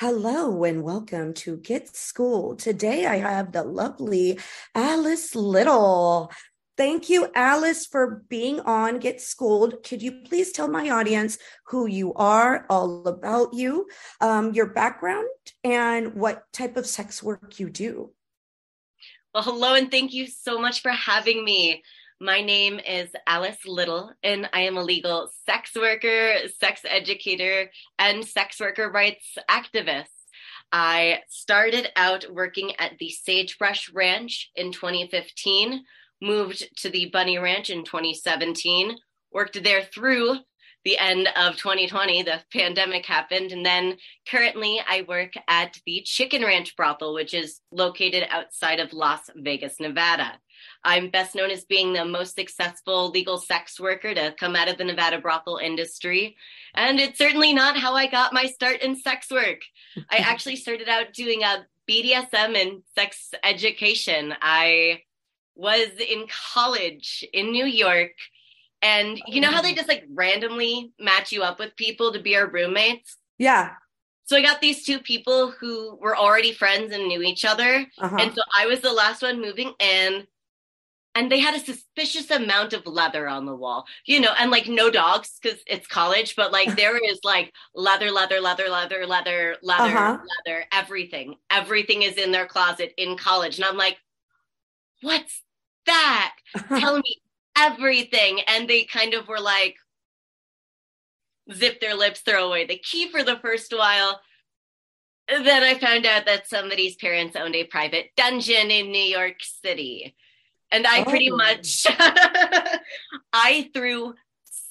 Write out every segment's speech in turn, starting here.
Hello and welcome to Get School. Today I have the lovely Alice Little. Thank you, Alice, for being on Get Schooled. Could you please tell my audience who you are, all about you, um, your background, and what type of sex work you do? Well, hello, and thank you so much for having me. My name is Alice Little, and I am a legal sex worker, sex educator, and sex worker rights activist. I started out working at the Sagebrush Ranch in 2015, moved to the Bunny Ranch in 2017, worked there through the end of 2020, the pandemic happened. And then currently I work at the Chicken Ranch Brothel, which is located outside of Las Vegas, Nevada. I'm best known as being the most successful legal sex worker to come out of the Nevada brothel industry. And it's certainly not how I got my start in sex work. I actually started out doing uh, a BDSM and sex education. I was in college in New York. And you know how they just like randomly match you up with people to be our roommates? Yeah. So I got these two people who were already friends and knew each other. Uh-huh. And so I was the last one moving in and they had a suspicious amount of leather on the wall you know and like no dogs because it's college but like there is like leather leather leather leather leather leather uh-huh. leather everything everything is in their closet in college and i'm like what's that tell me everything and they kind of were like zip their lips throw away the key for the first while then i found out that somebody's parents owned a private dungeon in new york city and I oh. pretty much I threw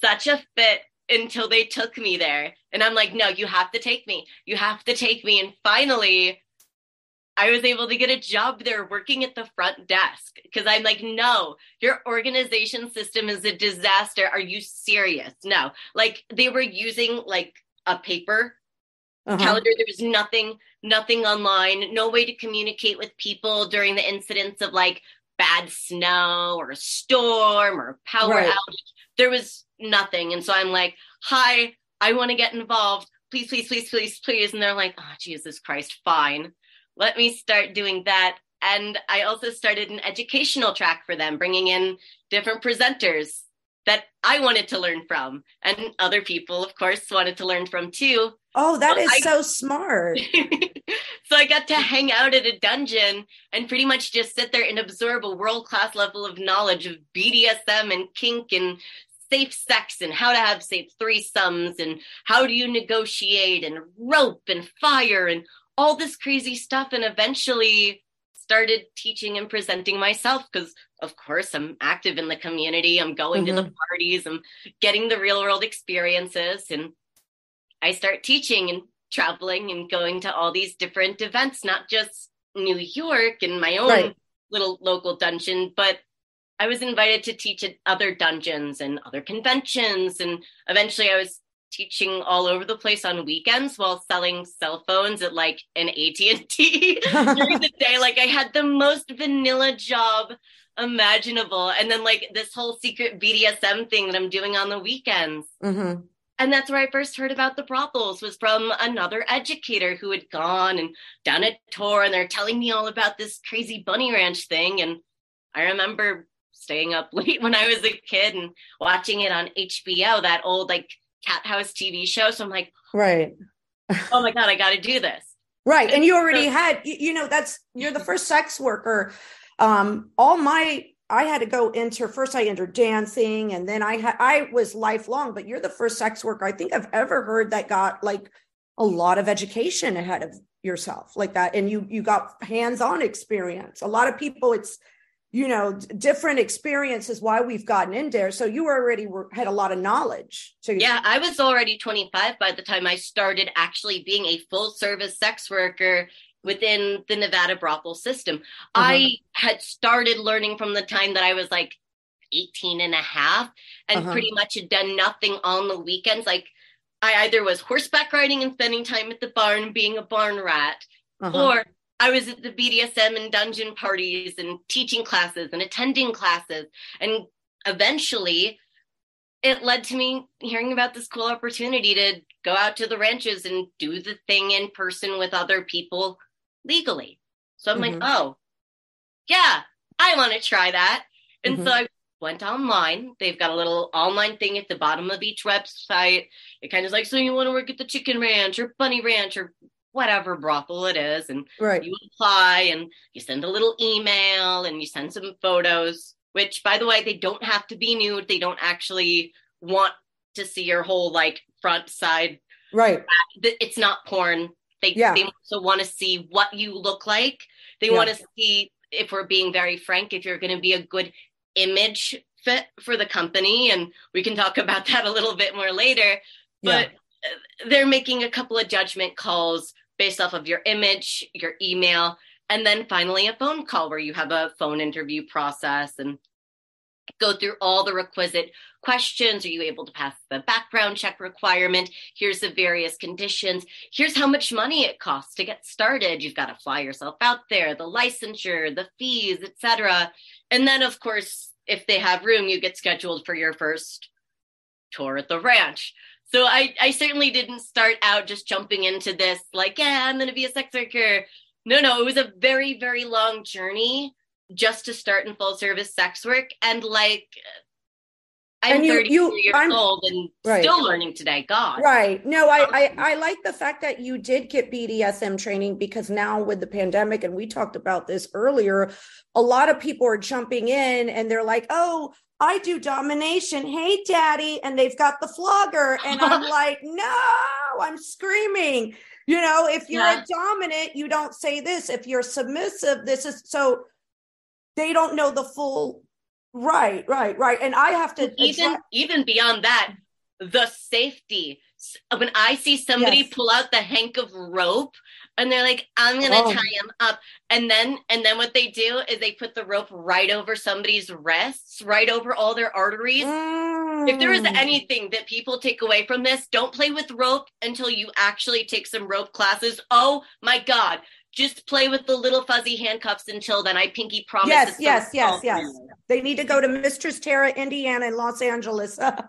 such a fit until they took me there. And I'm like, no, you have to take me. You have to take me. And finally, I was able to get a job there working at the front desk because I'm like, no, your organization system is a disaster. Are you serious? No. Like they were using like a paper uh-huh. calendar. There was nothing, nothing online, no way to communicate with people during the incidents of like bad snow or a storm or power right. outage. There was nothing. And so I'm like, hi, I want to get involved. Please, please, please, please, please. And they're like, oh, Jesus Christ, fine. Let me start doing that. And I also started an educational track for them, bringing in different presenters that I wanted to learn from. And other people, of course, wanted to learn from too. Oh, that is I, so smart. so I got to hang out at a dungeon and pretty much just sit there and absorb a world class level of knowledge of BDSM and kink and safe sex and how to have safe threesomes and how do you negotiate and rope and fire and all this crazy stuff. And eventually started teaching and presenting myself because of course i'm active in the community i'm going mm-hmm. to the mm-hmm. parties i'm getting the real world experiences and I start teaching and traveling and going to all these different events, not just New York and my own right. little local dungeon, but I was invited to teach at other dungeons and other conventions. And eventually I was teaching all over the place on weekends while selling cell phones at like an AT&T during the day. Like I had the most vanilla job imaginable. And then like this whole secret BDSM thing that I'm doing on the weekends. Mm-hmm and that's where I first heard about the brothels was from another educator who had gone and done a tour and they're telling me all about this crazy bunny ranch thing. And I remember staying up late when I was a kid and watching it on HBO, that old like cat house TV show. So I'm like, right. oh my God, I got to do this. Right. And you already had, you know, that's, you're the first sex worker. Um, all my, I had to go into first I entered dancing and then I had, I was lifelong, but you're the first sex worker I think I've ever heard that got like a lot of education ahead of yourself like that. And you, you got hands-on experience. A lot of people it's, you know different experiences why we've gotten in there so you already were, had a lot of knowledge so yeah i was already 25 by the time i started actually being a full service sex worker within the nevada brothel system uh-huh. i had started learning from the time that i was like 18 and a half and uh-huh. pretty much had done nothing on the weekends like i either was horseback riding and spending time at the barn being a barn rat uh-huh. or I was at the BDSM and dungeon parties and teaching classes and attending classes. And eventually it led to me hearing about this cool opportunity to go out to the ranches and do the thing in person with other people legally. So I'm mm-hmm. like, oh, yeah, I want to try that. And mm-hmm. so I went online. They've got a little online thing at the bottom of each website. It kind of like, so you want to work at the chicken ranch or bunny ranch or whatever brothel it is and right. you apply and you send a little email and you send some photos which by the way they don't have to be nude they don't actually want to see your whole like front side right it's not porn they, yeah. they also want to see what you look like they yeah. want to see if we're being very frank if you're going to be a good image fit for the company and we can talk about that a little bit more later but yeah. they're making a couple of judgment calls based off of your image, your email, and then finally a phone call where you have a phone interview process and go through all the requisite questions. Are you able to pass the background check requirement? Here's the various conditions. Here's how much money it costs to get started. You've got to fly yourself out there, the licensure, the fees, etc. And then, of course, if they have room, you get scheduled for your first tour at the ranch. So I, I certainly didn't start out just jumping into this like, yeah, I'm going to be a sex worker. No, no, it was a very, very long journey just to start in full service sex work. And like, I'm you, 32 you, years I'm, old and right. still learning today. God. Right. No, I, um, I, I like the fact that you did get BDSM training because now with the pandemic, and we talked about this earlier, a lot of people are jumping in and they're like, oh, I do domination. Hey, daddy. And they've got the flogger. And I'm like, no, I'm screaming. You know, if you're yeah. a dominant, you don't say this. If you're submissive, this is so they don't know the full right, right, right. And I have to even even beyond that, the safety. When I see somebody yes. pull out the hank of rope and they're like i'm gonna oh. tie him up and then and then what they do is they put the rope right over somebody's wrists right over all their arteries mm. if there is mm. anything that people take away from this don't play with rope until you actually take some rope classes oh my god just play with the little fuzzy handcuffs until then. I pinky promise. Yes, yes, yes, yes. They need to go to Mistress Tara, Indiana, in Los Angeles. Uh,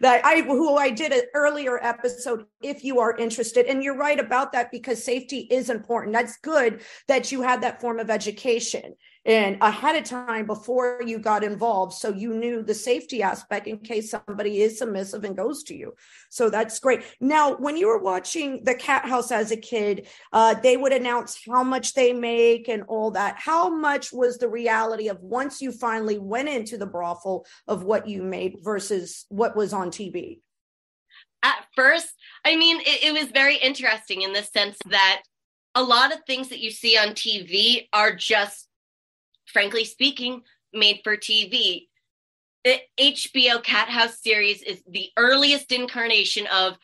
that I who I did an earlier episode. If you are interested, and you're right about that because safety is important. That's good that you had that form of education and ahead of time before you got involved so you knew the safety aspect in case somebody is submissive and goes to you. So that's great. Now when you were watching the cat house as a kid uh, they would announce how much they make and all that. How much was the reality of once you finally went into the brothel of what you made versus what was on tv at first i mean it, it was very interesting in the sense that a lot of things that you see on tv are just frankly speaking, made for TV. The HBO Cat House series is the earliest incarnation of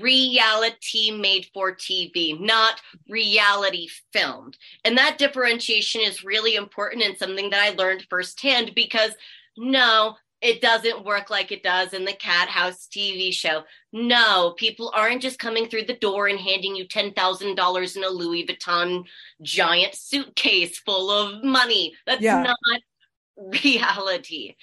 reality made for TV, not reality filmed. And that differentiation is really important and something that I learned firsthand because no, it doesn't work like it does in the Cat House TV show. No, people aren't just coming through the door and handing you $10,000 in a Louis Vuitton giant suitcase full of money. That's yeah. not reality.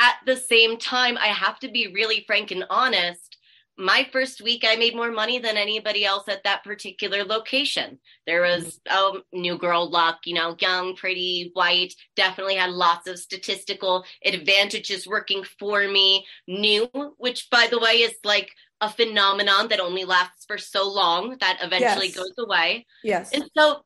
At the same time, I have to be really frank and honest. My first week i made more money than anybody else at that particular location there was a mm-hmm. um, new girl luck you know young pretty white definitely had lots of statistical advantages working for me new which by the way is like a phenomenon that only lasts for so long that eventually yes. goes away yes and so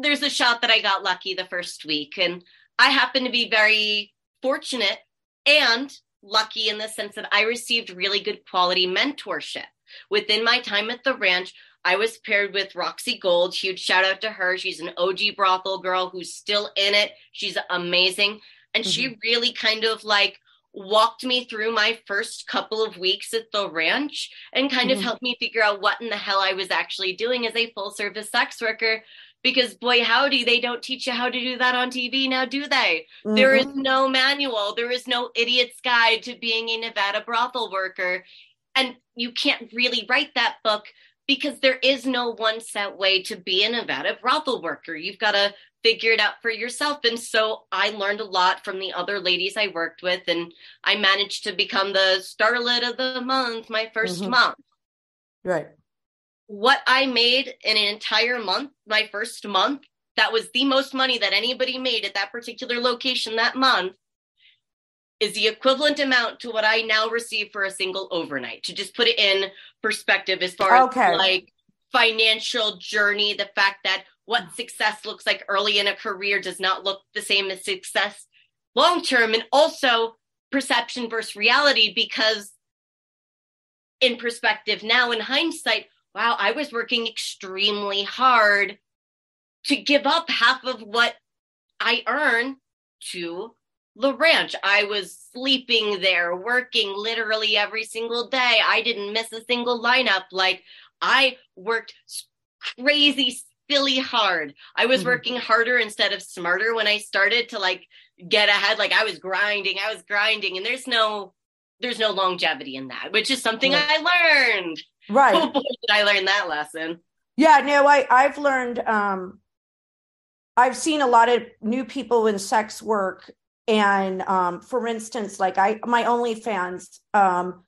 there's a shot that i got lucky the first week and i happen to be very fortunate and lucky in the sense that I received really good quality mentorship. Within my time at the ranch, I was paired with Roxy Gold. Huge shout out to her. She's an OG brothel girl who's still in it. She's amazing. And mm-hmm. she really kind of like walked me through my first couple of weeks at the ranch and kind mm-hmm. of helped me figure out what in the hell I was actually doing as a full service sex worker because boy howdy they don't teach you how to do that on tv now do they mm-hmm. there is mm-hmm. no manual there is no idiot's guide to being a nevada brothel worker and you can't really write that book because there is no one set way to be a nevada brothel worker you've got to figure it out for yourself and so i learned a lot from the other ladies i worked with and i managed to become the starlet of the month my 1st mm-hmm. month right what I made in an entire month, my first month, that was the most money that anybody made at that particular location that month, is the equivalent amount to what I now receive for a single overnight. To just put it in perspective, as far okay. as like financial journey, the fact that what success looks like early in a career does not look the same as success long term, and also perception versus reality, because in perspective now, in hindsight, wow, I was working extremely hard to give up half of what I earn to the ranch. I was sleeping there, working literally every single day. I didn't miss a single lineup. Like I worked crazy, silly hard. I was mm-hmm. working harder instead of smarter when I started to like get ahead. Like I was grinding, I was grinding, and there's no there's no longevity in that, which is something right. I learned. Right. Oh boy, did I learn that lesson. Yeah, no, I I've learned um I've seen a lot of new people in sex work and um for instance like I my OnlyFans um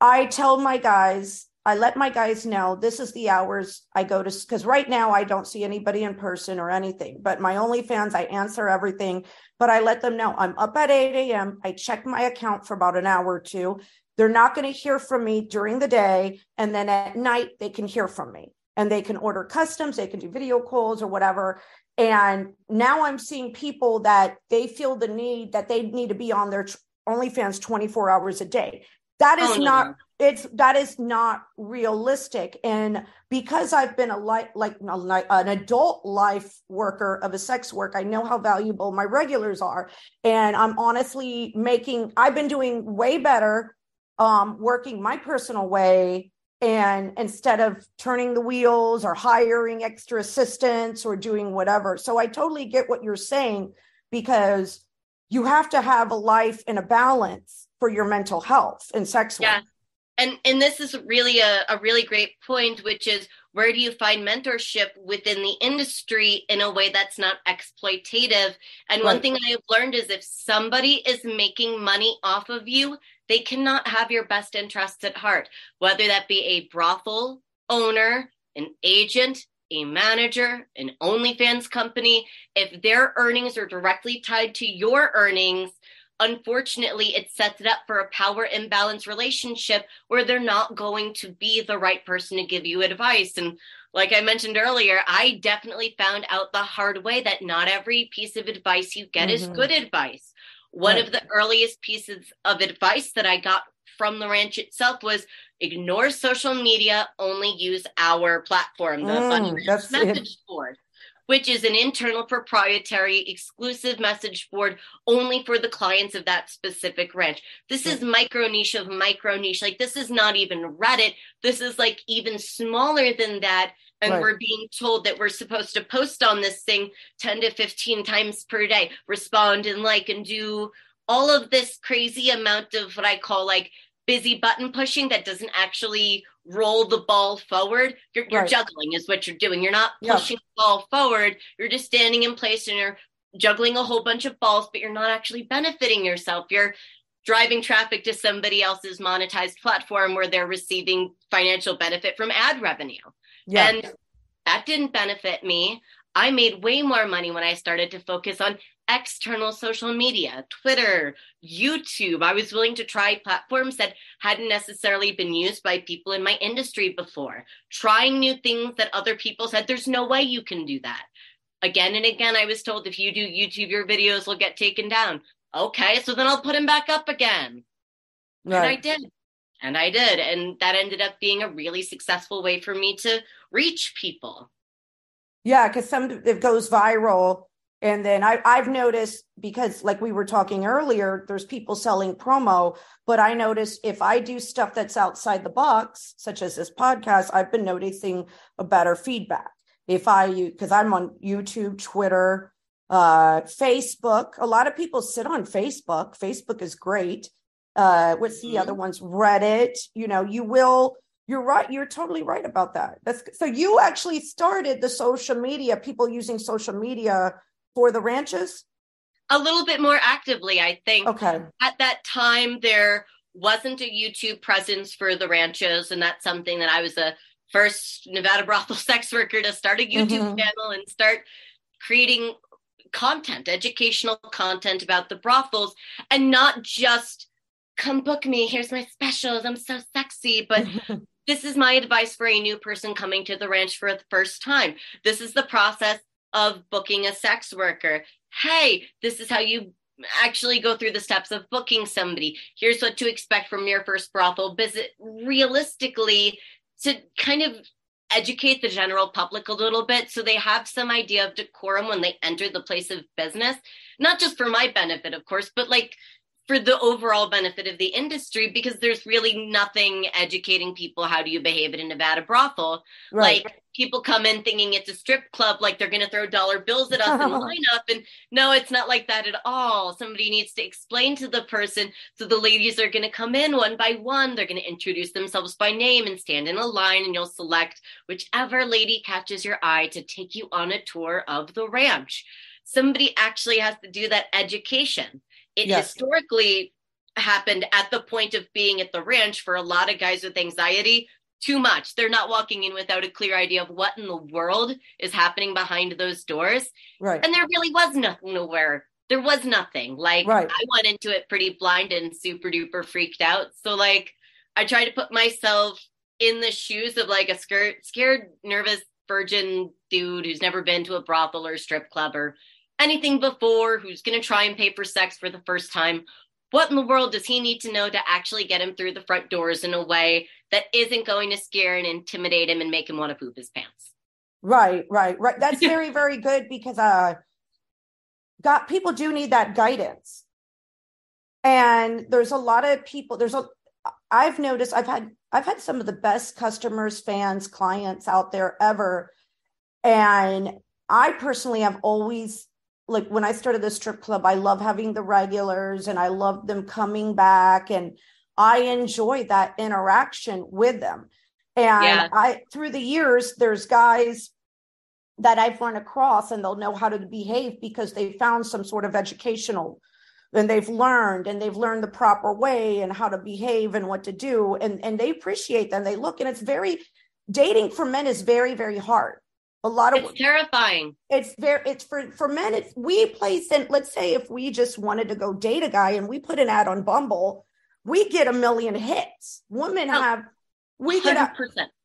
I tell my guys I let my guys know this is the hours I go to because right now I don't see anybody in person or anything. But my OnlyFans, I answer everything, but I let them know I'm up at 8 a.m. I check my account for about an hour or two. They're not going to hear from me during the day. And then at night, they can hear from me and they can order customs, they can do video calls or whatever. And now I'm seeing people that they feel the need that they need to be on their OnlyFans 24 hours a day. That is oh, not it's that is not realistic and because i've been a like like an adult life worker of a sex work i know how valuable my regulars are and i'm honestly making i've been doing way better um, working my personal way and instead of turning the wheels or hiring extra assistants or doing whatever. So I totally get what you're saying because you have to have a life in a balance for your mental health and sex yeah. And and this is really a, a really great point, which is where do you find mentorship within the industry in a way that's not exploitative? And right. one thing I have learned is if somebody is making money off of you, they cannot have your best interests at heart, whether that be a brothel owner, an agent, a manager, an OnlyFans company. If their earnings are directly tied to your earnings, unfortunately, it sets it up for a power imbalance relationship where they're not going to be the right person to give you advice. And like I mentioned earlier, I definitely found out the hard way that not every piece of advice you get mm-hmm. is good advice. One right. of the earliest pieces of advice that I got from the ranch itself was ignore social media, only use our platform, the mm, message it. board, which is an internal proprietary exclusive message board only for the clients of that specific ranch. This is hmm. micro niche of micro niche. Like this is not even Reddit. This is like even smaller than that and right. we're being told that we're supposed to post on this thing 10 to 15 times per day respond and like and do all of this crazy amount of what i call like busy button pushing that doesn't actually roll the ball forward you're, you're right. juggling is what you're doing you're not pushing yeah. the ball forward you're just standing in place and you're juggling a whole bunch of balls but you're not actually benefiting yourself you're driving traffic to somebody else's monetized platform where they're receiving financial benefit from ad revenue. Yeah. And that didn't benefit me. I made way more money when I started to focus on external social media, Twitter, YouTube. I was willing to try platforms that hadn't necessarily been used by people in my industry before, trying new things that other people said, there's no way you can do that. Again and again, I was told if you do YouTube, your videos will get taken down. Okay, so then I'll put them back up again. Right. And I did. And I did. And that ended up being a really successful way for me to reach people. Yeah, because some it goes viral. And then I, I've noticed because, like we were talking earlier, there's people selling promo. But I notice if I do stuff that's outside the box, such as this podcast, I've been noticing a better feedback. If I, because I'm on YouTube, Twitter, uh, Facebook, a lot of people sit on Facebook. Facebook is great. Uh, what's the mm-hmm. other ones? Reddit. You know, you will you're right. You're totally right about that. That's so you actually started the social media, people using social media for the ranches? A little bit more actively, I think. Okay. At that time, there wasn't a YouTube presence for the ranches, and that's something that I was the first Nevada brothel sex worker to start a YouTube mm-hmm. channel and start creating content, educational content about the brothels, and not just come book me. Here's my specials. I'm so sexy, but this is my advice for a new person coming to the ranch for the first time. This is the process of booking a sex worker. Hey, this is how you actually go through the steps of booking somebody. Here's what to expect from your first brothel visit. Realistically, to kind of educate the general public a little bit so they have some idea of decorum when they enter the place of business. Not just for my benefit, of course, but like for the overall benefit of the industry because there's really nothing educating people how do you behave at a Nevada brothel. Right. Like people come in thinking it's a strip club, like they're going to throw dollar bills at us and line up. And no, it's not like that at all. Somebody needs to explain to the person. So the ladies are going to come in one by one. They're going to introduce themselves by name and stand in a line, and you'll select whichever lady catches your eye to take you on a tour of the ranch. Somebody actually has to do that education it yes. historically happened at the point of being at the ranch for a lot of guys with anxiety too much. They're not walking in without a clear idea of what in the world is happening behind those doors. Right. And there really was nothing nowhere. There was nothing. Like right. I went into it pretty blind and super duper freaked out. So like I tried to put myself in the shoes of like a scared, scared, nervous virgin dude who's never been to a brothel or strip club or anything before, who's going to try and pay for sex for the first time. What in the world does he need to know to actually get him through the front doors in a way that isn't going to scare and intimidate him and make him want to poop his pants? Right, right, right. That's very, very good because uh got people do need that guidance. And there's a lot of people, there's a I've noticed I've had I've had some of the best customers, fans, clients out there ever. And I personally have always like when I started the strip club, I love having the regulars and I love them coming back and I enjoy that interaction with them. And yeah. I through the years, there's guys that I've run across and they'll know how to behave because they found some sort of educational and they've learned and they've learned the proper way and how to behave and what to do and and they appreciate them they look and it's very dating for men is very very hard a lot of it's terrifying. It's very it's for for men it's we place in let's say if we just wanted to go date a guy and we put an ad on bumble we get a million hits. Women oh, have we 100%. get a,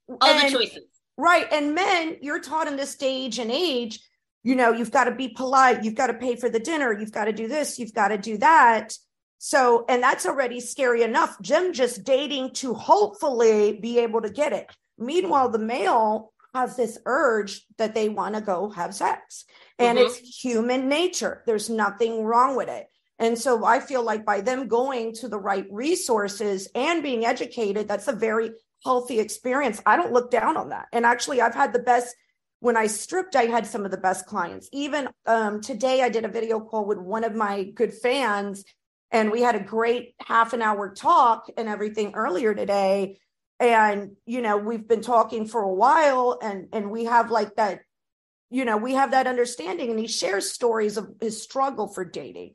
all and, the choices. Right and men you're taught in this stage and age you know you've got to be polite you've got to pay for the dinner you've got to do this you've got to do that. So and that's already scary enough. Jim just dating to hopefully be able to get it. Meanwhile the male has this urge that they want to go have sex. And mm-hmm. it's human nature. There's nothing wrong with it. And so I feel like by them going to the right resources and being educated, that's a very healthy experience. I don't look down on that. And actually, I've had the best when I stripped, I had some of the best clients. Even um, today, I did a video call with one of my good fans, and we had a great half an hour talk and everything earlier today and you know we've been talking for a while and and we have like that you know we have that understanding and he shares stories of his struggle for dating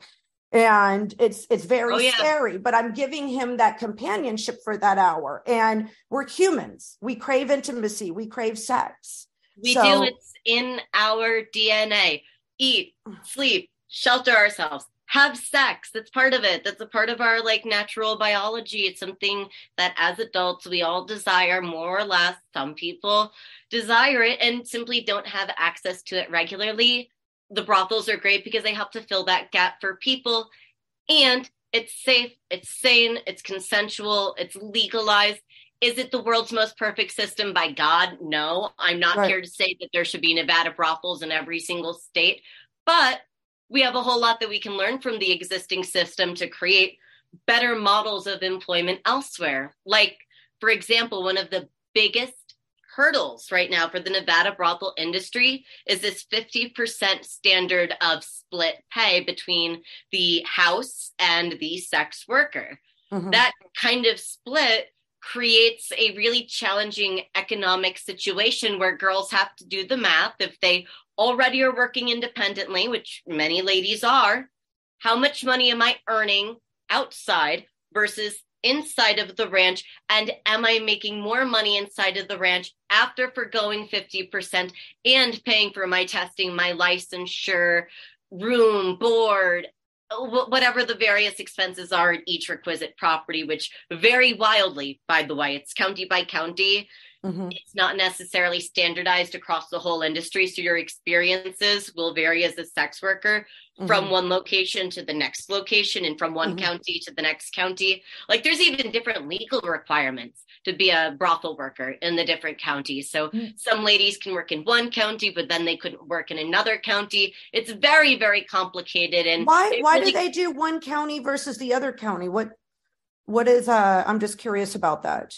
and it's it's very Oh, yeah. scary but i'm giving him that companionship for that hour and we're humans we crave intimacy we crave sex We So- do. It's in our DNA. Eat, sleep, shelter ourselves, have sex. That's part of it. That's a part of our like natural biology. It's something that as adults we all desire more or less. Some people desire it and simply don't have access to it regularly. The brothels are great because they help to fill that gap for people. And it's safe, it's sane, it's consensual, it's legalized. Is it the world's most perfect system? By God, no. I'm not Right. here to say that there should be Nevada brothels in every single state, but we have a whole lot that we can learn from the existing system to create better models of employment elsewhere. Like, for example, one of the biggest hurdles right now for the Nevada brothel industry is this 50% standard of split pay between the house and the sex worker Mhm. that kind of split creates a really challenging economic situation where girls have to do the math if they already are working independently which many ladies are how much money am i earning outside versus inside of the ranch and am i making more money inside of the ranch after forgoing 50% and paying for my testing my licensure room board whatever the various expenses are at each requisite property, which vary wildly, by the way. It's county by county. Mhm. It's not necessarily standardized across the whole industry. So your experiences will vary as a sex worker from Mhm. one location to the next location and from one Mhm. county to the next county. Like there's even different legal requirements to be a brothel worker in the different counties. So Mm. some ladies can work in one county, but then they couldn't work in another county. It's very, very complicated. And why why really- do they do one county versus the other county what what is uh i'm just curious about that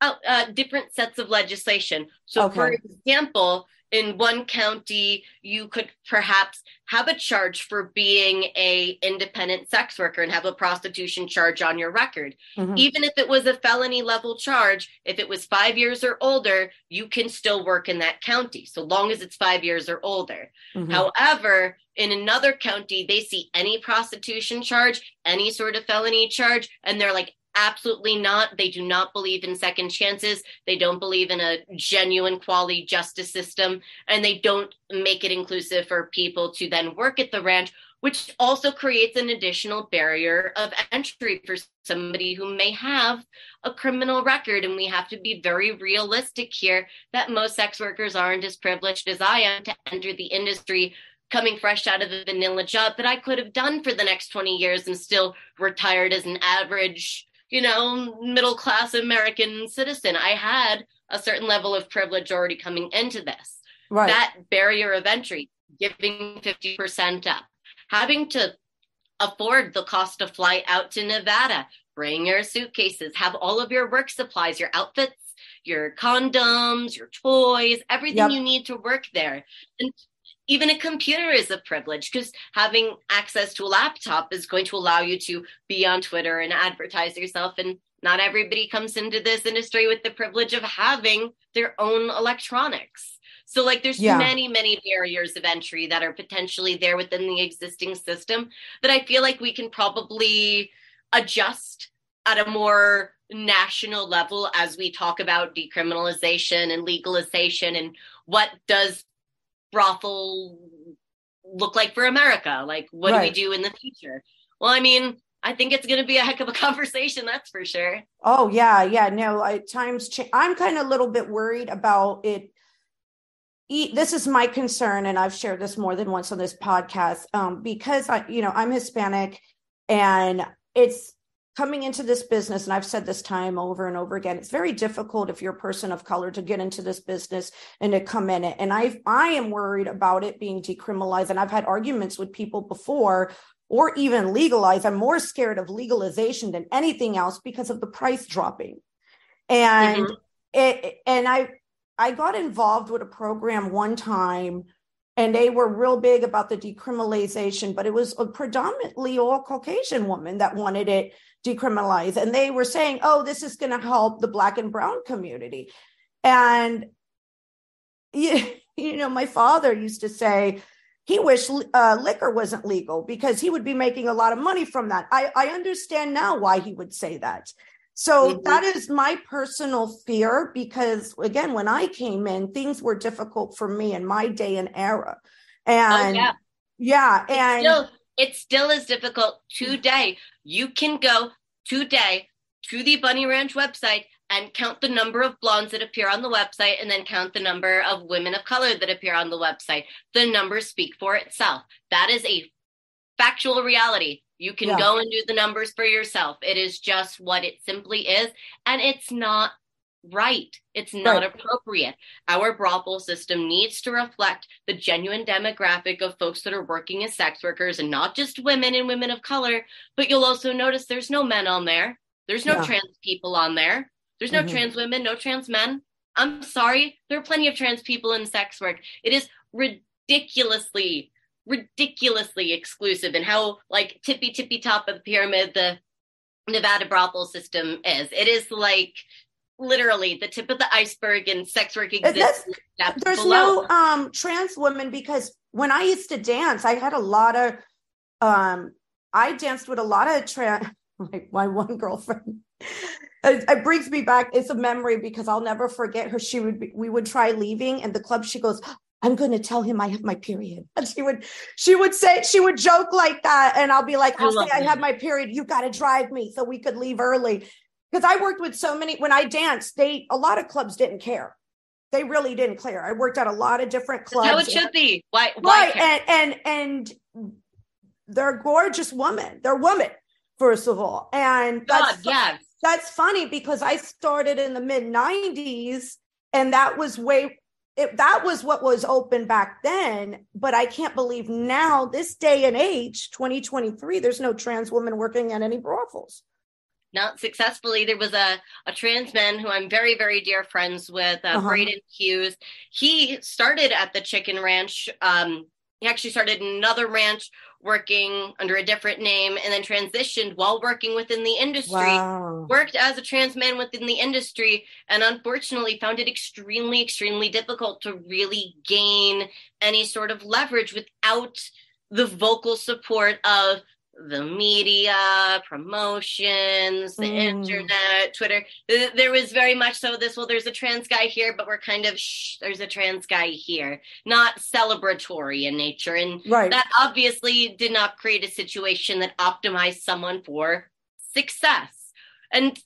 uh, uh, different sets of legislation. So, for example, in one county, you could perhaps have a charge for being a independent sex worker and have a prostitution charge on your record. Mhm. Even if it was a felony level charge, if it was five years or older, you can still work in that county, so long as it's five years or older. Mhm. However, in another county, they see any prostitution charge, any sort of felony charge, and they're like, absolutely not. They do not believe in second chances. They don't believe in a genuine quality justice system, and they don't make it inclusive for people to then work at the ranch. Which also creates an additional barrier of entry for somebody who may have a criminal record. And we have to be very realistic here that most sex workers aren't as privileged as I am to enter the industry coming fresh out of a vanilla job that I could have done for the next 20 years and still retired as an average, you know, middle class American citizen. I had a certain level of privilege already coming into this. right That barrier of entry, giving 50% up, having to afford the cost to fly out to Nevada, bring your suitcases, have all of your work supplies, your outfits, your condoms, your toys, everything Yep. you need to work there. And even a computer is a privilege because having access to a laptop is going to allow you to be on Twitter and advertise yourself. And not everybody comes into this industry with the privilege of having their own electronics. So, like, there's Yeah. many, many barriers of entry that are potentially there within the existing system that I feel like we can probably adjust at a more national level as we talk about decriminalization and legalization and what does brothel look like for America? Like, what do we do in the future? Well, I mean, I think it's going to be a heck of a conversation, that's for sure. Oh yeah, yeah. No, I, times change. I'm kind of a little bit worried about it. E- This is my concern, and I've shared this more than once on this podcast. Um, because I, you know, I'm Hispanic, and it's coming into this business, and I've said this time over and over again. It's very difficult if you're a person of color to get into this business and to come in it. And I, I am worried about it being decriminalized, and I've had arguments with people before or even legalize. I'm more scared of legalization than anything else because of the price dropping. And Mhm. it and I I got involved with a program one time and they were real big about the decriminalization, but it was a predominantly all Caucasian woman that wanted it decriminalized. And they were saying, oh, this is going to help the black and brown community. And you, you know, my father used to say, he wished uh, liquor wasn't legal because he would be making a lot of money from that. I, I understand now why he would say that. So mm-hmm. that is my personal fear because, again, when I came in, things were difficult for me in my day and era. Oh, and oh, yeah. yeah, and it's still, it still is difficult today. You can go today to the Bunny Ranch website and count the number of blondes that appear on the website and then count the number of women of color that appear on the website. The numbers speak for itself. That is a factual reality. You can yeah. go and do the numbers for yourself. It is just what it simply is. And it's not right. It's not right. appropriate. Our brothel system needs to reflect the genuine demographic of folks that are working as sex workers and not just women and women of color. But you'll also notice there's no men on there, there's no yeah. trans people on there. There's no mm-hmm. trans women, no trans men. I'm sorry. There are plenty of trans people in sex work. It is ridiculously, ridiculously exclusive and how like tippy tippy top of the pyramid the Nevada brothel system is. It is like literally the tip of the iceberg and sex work exists. There's below. no um trans women because when I used to dance, I had a lot of um I danced with a lot of trans like my one girlfriend it, it, brings me back. It's a memory because I'll never forget her. She would be, we would try leaving, and the club. She goes, "I'm going to tell him I have my period." And she would she would say she would joke like that, and I'll be like, "I'll I say I have my period. You got to drive me so we could leave early." Because I worked with so many when I danced, they a lot of clubs didn't care. They really didn't care. I worked at a lot of different clubs. That's how it should be. Why? why right, and and and they're gorgeous women. They're women first of all, and God, yes that's funny because I started in the mid 90s and that was way it, that was what was open back then but i can't believe now this day and age 2023 there's no trans woman working at any brothels. Not successfully. There was a, a trans man who i'm very very dear friends with uh, uh-huh. braden hughes. He started at the chicken ranch um, he actually started another ranch working under a different name and then transitioned while working within the industry wow. worked as a trans man within the industry and unfortunately found it extremely extremely difficult to really gain any sort of leverage without the vocal support of the media, promotions, the mm. internet, Twitter. There was very much so this, well, there's a trans guy here, but we're kind of, shh, there's a trans guy here, not celebratory in nature. And right. that obviously did not create a situation that optimized someone for success. And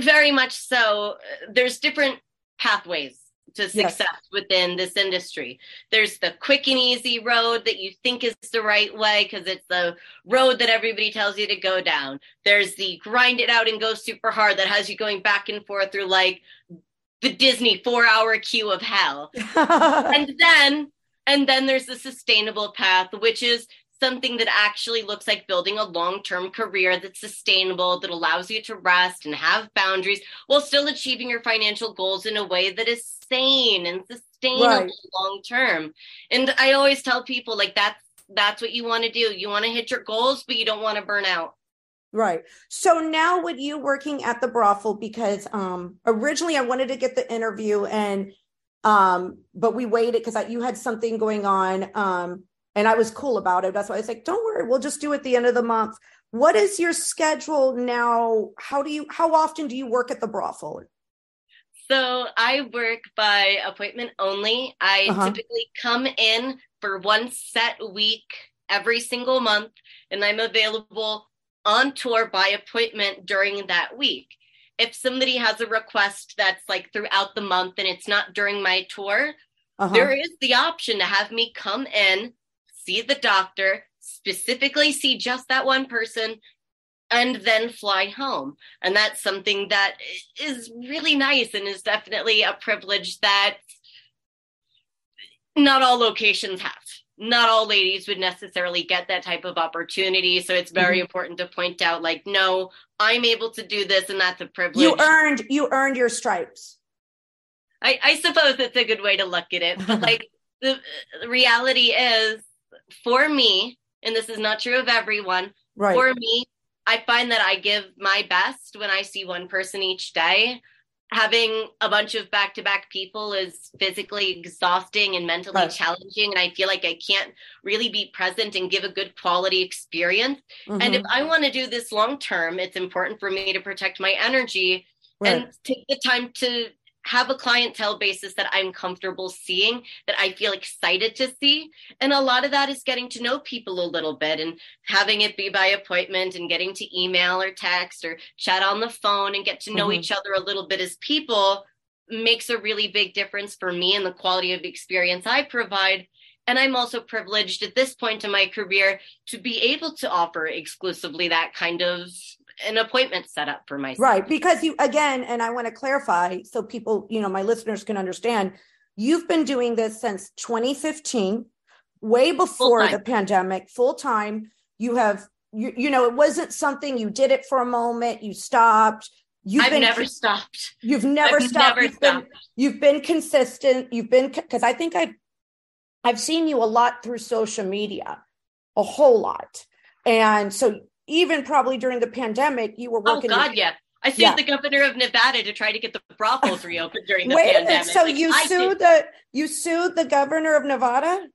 very much so, there's different pathways to success yes. within this industry. There's the quick and easy road that you think is the right way because it's the road that everybody tells you to go down. There's the grind it out and go super hard that has you going back and forth through like the Disney four hour queue of hell. and then and then there's the sustainable path, which is something that actually looks like building a long term career that's sustainable, that allows you to rest and have boundaries while still achieving your financial goals in a way that is sane and sustainable right. long term. And I always tell people like that's that's what you want to do. You want to hit your goals, but you don't want to burn out. Right. So now with you working at the brothel, because um originally I wanted to get the interview and um but we waited because you had something going on um and I was cool about it. That's why I was like, don't worry, we'll just do it at the end of the month. What is your schedule now? How do you how often do you work at the brothel? So I work by appointment only. I uh-huh. typically come in for one set week every single month, and I'm available on tour by appointment during that week. If somebody has a request that's like throughout the month and it's not during my tour, uh-huh. there is the option to have me come in see the doctor, specifically see just that one person, and then fly home. And that's something that is really nice and is definitely a privilege that not all locations have. Not all ladies would necessarily get that type of opportunity. So it's very mm-hmm. important to point out like, no, I'm able to do this and that's a privilege. You earned you earned your stripes. I, I suppose that's a good way to look at it. But like the, the reality is for me, and this is not true of everyone, right. for me, I find that I give my best when I see one person each day. having a bunch of back to back people is physically exhausting and mentally right. challenging. And I feel like I can't really be present and give a good quality experience. Mm-hmm. And if mm-hmm. I want to do this long term, it's important for me to protect my energy right. and take the time to have a clientele basis that I'm comfortable seeing, that I feel excited to see. And a lot of that is getting to know people a little bit and having it be by appointment and getting to email or text or chat on the phone and get to know mm-hmm. each other a little bit as people makes a really big difference for me and the quality of experience I provide. And I'm also privileged at this point in my career to be able to offer exclusively that kind of an appointment set up for myself. Right. Because you, again, and I want to clarify so people, you know, my listeners can understand, you've been doing this since 2015, way before the pandemic, full time. You have, you, you know, it wasn't something you did it for a moment, you stopped. You've I've been, never stopped. You've never I've stopped. Never you've, stopped. Been, you've been consistent. You've been because I think I've I've seen you a lot through social media, a whole lot. And so even probably during the pandemic, you were working. Oh God, yeah. I sued yeah. the governor of Nevada to try to get the brothels reopened during the Wait pandemic. So like, you I sued did. the you sued the governor of Nevada?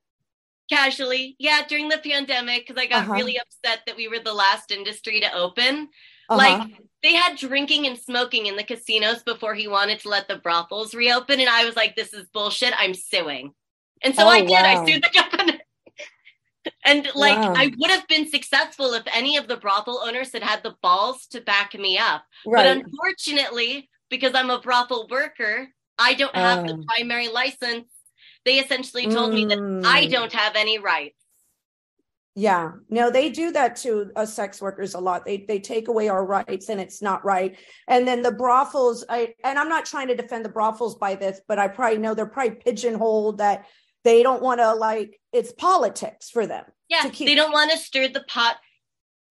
Casually, yeah, during the pandemic because I got uh-huh. really upset that we were the last industry to open. Uh-huh. Like they had drinking and smoking in the casinos before he wanted to let the brothels reopen, and I was like, "This is bullshit. I'm suing." And so oh, I did. Wow. I sued the governor. And like, wow. I would have been successful if any of the brothel owners had had the balls to back me up. Right. But unfortunately, because I'm a brothel worker, I don't have uh. the primary license. They essentially told mm. me that I mm. don't have any rights. Yeah, no, they do that to us sex workers a lot. They they take away our rights, and it's not right. And then the brothels, I and I'm not trying to defend the brothels by this, but I probably know they're probably pigeonholed that they don't want to like it's politics for them. Yeah, they don't want to stir the pot.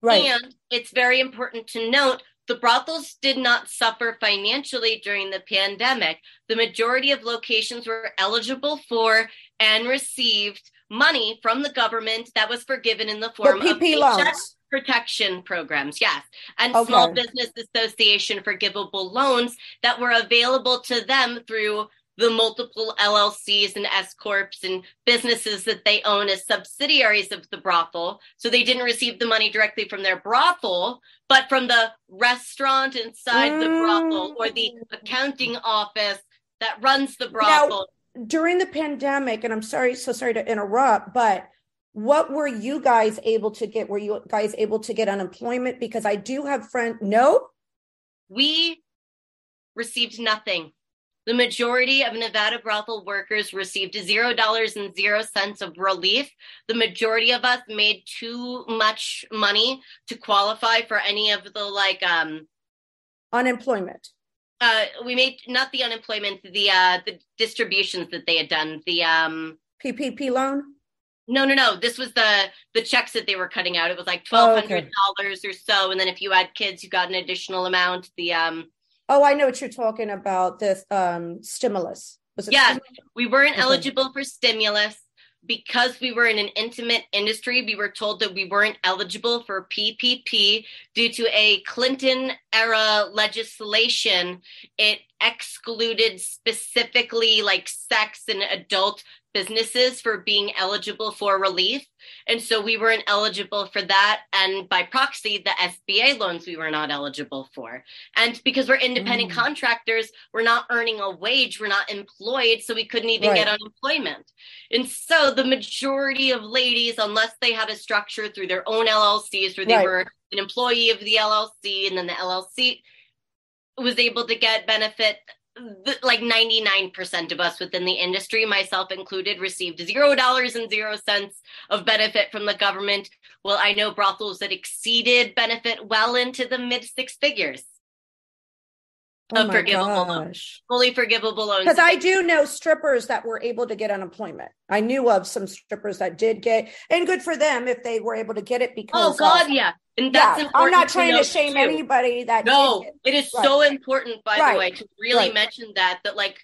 Right. And it's very important to note the brothels did not suffer financially during the pandemic. The majority of locations were eligible for and received money from the government that was forgiven in the form the PP of loans. protection programs, yes, and okay. Small Business Association forgivable loans that were available to them through the multiple LLCs and S corps and businesses that they own as subsidiaries of the brothel. So they didn't receive the money directly from their brothel, but from the restaurant inside mm. the brothel or the accounting office that runs the brothel. Now, during the pandemic, and I'm sorry, so sorry to interrupt, but what were you guys able to get? Were you guys able to get unemployment? Because I do have friends. No, we received nothing. The majority of Nevada brothel workers received zero dollars and zero cents of relief. The majority of us made too much money to qualify for any of the like um unemployment. Uh, we made not the unemployment, the uh the distributions that they had done, the um PPP loan. No, no, no. This was the the checks that they were cutting out. It was like twelve hundred dollars oh, okay. or so, and then if you had kids, you got an additional amount. The um Oh, I know what you're talking about. This um, stimulus. Was it yeah, stimulus? we weren't okay. eligible for stimulus because we were in an intimate industry. We were told that we weren't eligible for PPP due to a Clinton era legislation. It excluded specifically like sex and adult businesses for being eligible for relief. And so we weren't eligible for that. And by proxy, the SBA loans we were not eligible for. And because we're independent mm. contractors, we're not earning a wage, we're not employed, so we couldn't even right. get unemployment. And so the majority of ladies, unless they had a structure through their own LLCs where they right. were an employee of the LLC and then the LLC was able to get benefit like 99% of us within the industry, myself included, received zero dollars and zero cents of benefit from the government. Well, I know brothels that exceeded benefit well into the mid six figures. Oh of forgivable gosh. loans, fully forgivable loans. Because I do know strippers that were able to get unemployment. I knew of some strippers that did get, and good for them if they were able to get it. Oh, because oh God, yeah, and that's yeah, I'm not trying to, to shame too. anybody that no, it. it is right. so important, by right. the way, to really right. mention that that like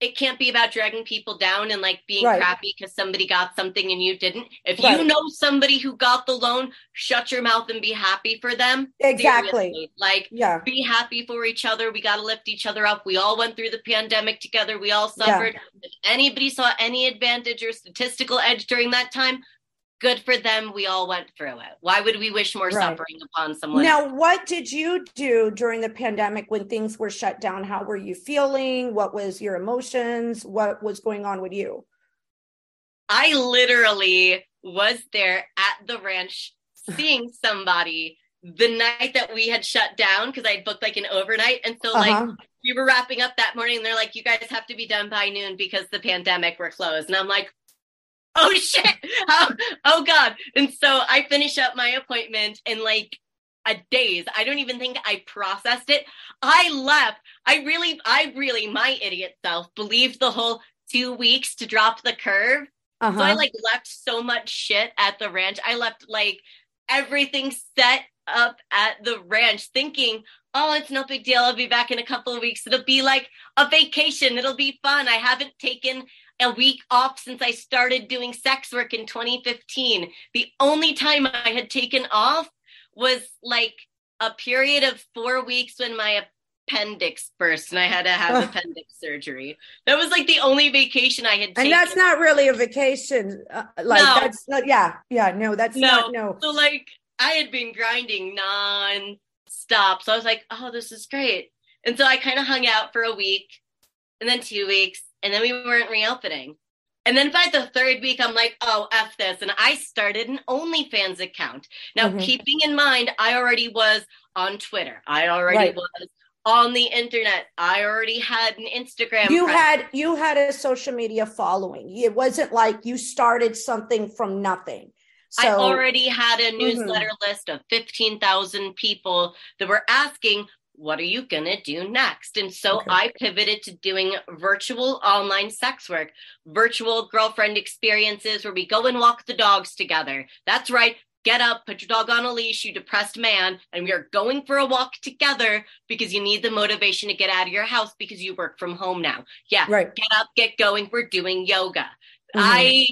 it can't be about dragging people down and like being Right. crappy because somebody got something and you didn't. If Right. you know somebody who got the loan, shut your mouth and be happy for them. Exactly. Seriously. Like Yeah. be happy for each other. We got to lift each other up. We all went through the pandemic together. We all Yeah. suffered. If anybody saw any advantage or statistical edge during that time, good for them. We all went through it. Why would we wish more Right. suffering upon someone? Now, what did you do during the pandemic when things were shut down? How were you feeling? What was your emotions? What was going on with you? I literally was there at the ranch seeing somebody the night that we had shut down because I had booked like an overnight. And so, like, Uh-huh. we were wrapping up that morning and they're like, you guys have to be done by noon because the pandemic we're closed. And I'm like, oh shit. Oh, oh God. And so I finish up my appointment in like a daze I don't even think I processed it. I left. I really, I really, my idiot self believed the whole two weeks to drop the curve. So I Uh-huh. like left so much shit at the ranch. I left like everything set up at the ranch thinking, oh, it's no big deal. I'll be back in a couple of weeks. It'll be like a vacation. It'll be fun. I haven't taken a week off since I started doing sex work in 2015. The only time I had taken off was like a period of four weeks when my appendix burst and I had to have appendix surgery. That was like the only vacation I had taken. and that's not really a vacation. Uh, like No. that's not. Yeah, yeah. No, that's No. not. No. So like I had been grinding non-stop. So I was like, oh, this is great. And so I kind of hung out for a week and then two weeks, and then we weren't reopening. And then by the third week, I'm like, oh, F this. And I started an OnlyFans account. Now, Mhm. keeping in mind, I already was on Twitter. I already Right. was on the internet. I already had an Instagram. You presence. had you had a social media following. It wasn't like you started something from nothing. So I already had a Mhm. newsletter list of 15,000 people that were asking, What are you going to do next? And so Okay. I pivoted to doing virtual online sex work, virtual girlfriend experiences where we go and walk the dogs together. That's right. Get up, put your dog on a leash, you depressed man, and we are going for a walk together because you need the motivation to get out of your house because you work from home now. Yeah, right. get up, get going. We're doing yoga. Mhm. I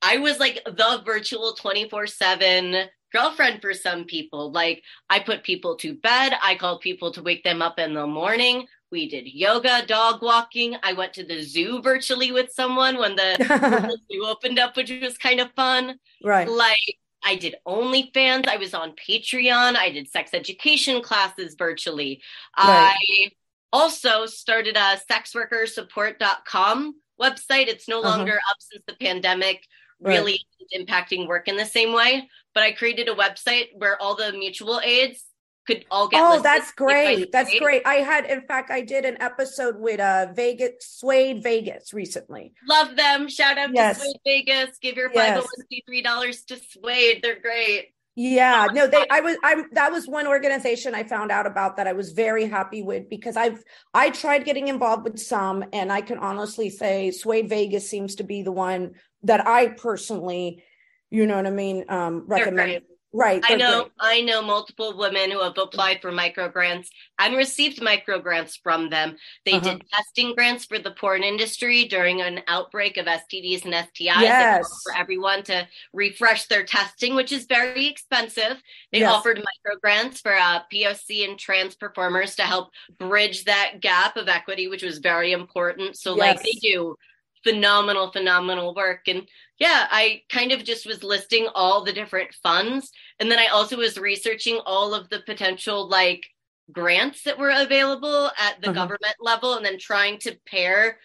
I was like the virtual 24/7 girlfriend for some people. Like I put people to bed, I called people to wake them up in the morning. We did yoga, dog walking. I went to the zoo virtually with someone when the, when the zoo opened up, which was kind of fun. right. Like I did OnlyFans, I was on Patreon, I did sex education classes virtually. Right. I also started a sexworkersupport.com website. It's no Uh-huh. longer up since the pandemic Right. really impacting work in the same way. But I created a website where all the mutual aids could all get Oh, that's great. That's great. I had, in fact, I did an episode with uh Vegas, Suede Vegas recently. Love them. Shout out Yes. to Suede Vegas. Give your Yes. 501c3 dollars to Suede. They're great. Yeah, no, they I was I'm that was one organization I found out about that I was very happy with because I've I tried getting involved with some and I can honestly say Suede Vegas seems to be the one that I personally, you know what I mean, um recommend. Right. I know great. I know multiple women who have applied for micro grants and received micro grants from them. They Uh-huh. did testing grants for the porn industry during an outbreak of STDs and STIs. Yes. for everyone to refresh their testing, which is very expensive. They Yes. offered micro grants for uh, POC and trans performers to help bridge that gap of equity, which was very important. So, like, they do phenomenal, phenomenal work. And yeah, I kind of just was listing all the different funds. And then I also was researching all of the potential like grants that were available at the Uh-huh. government level and then trying to pair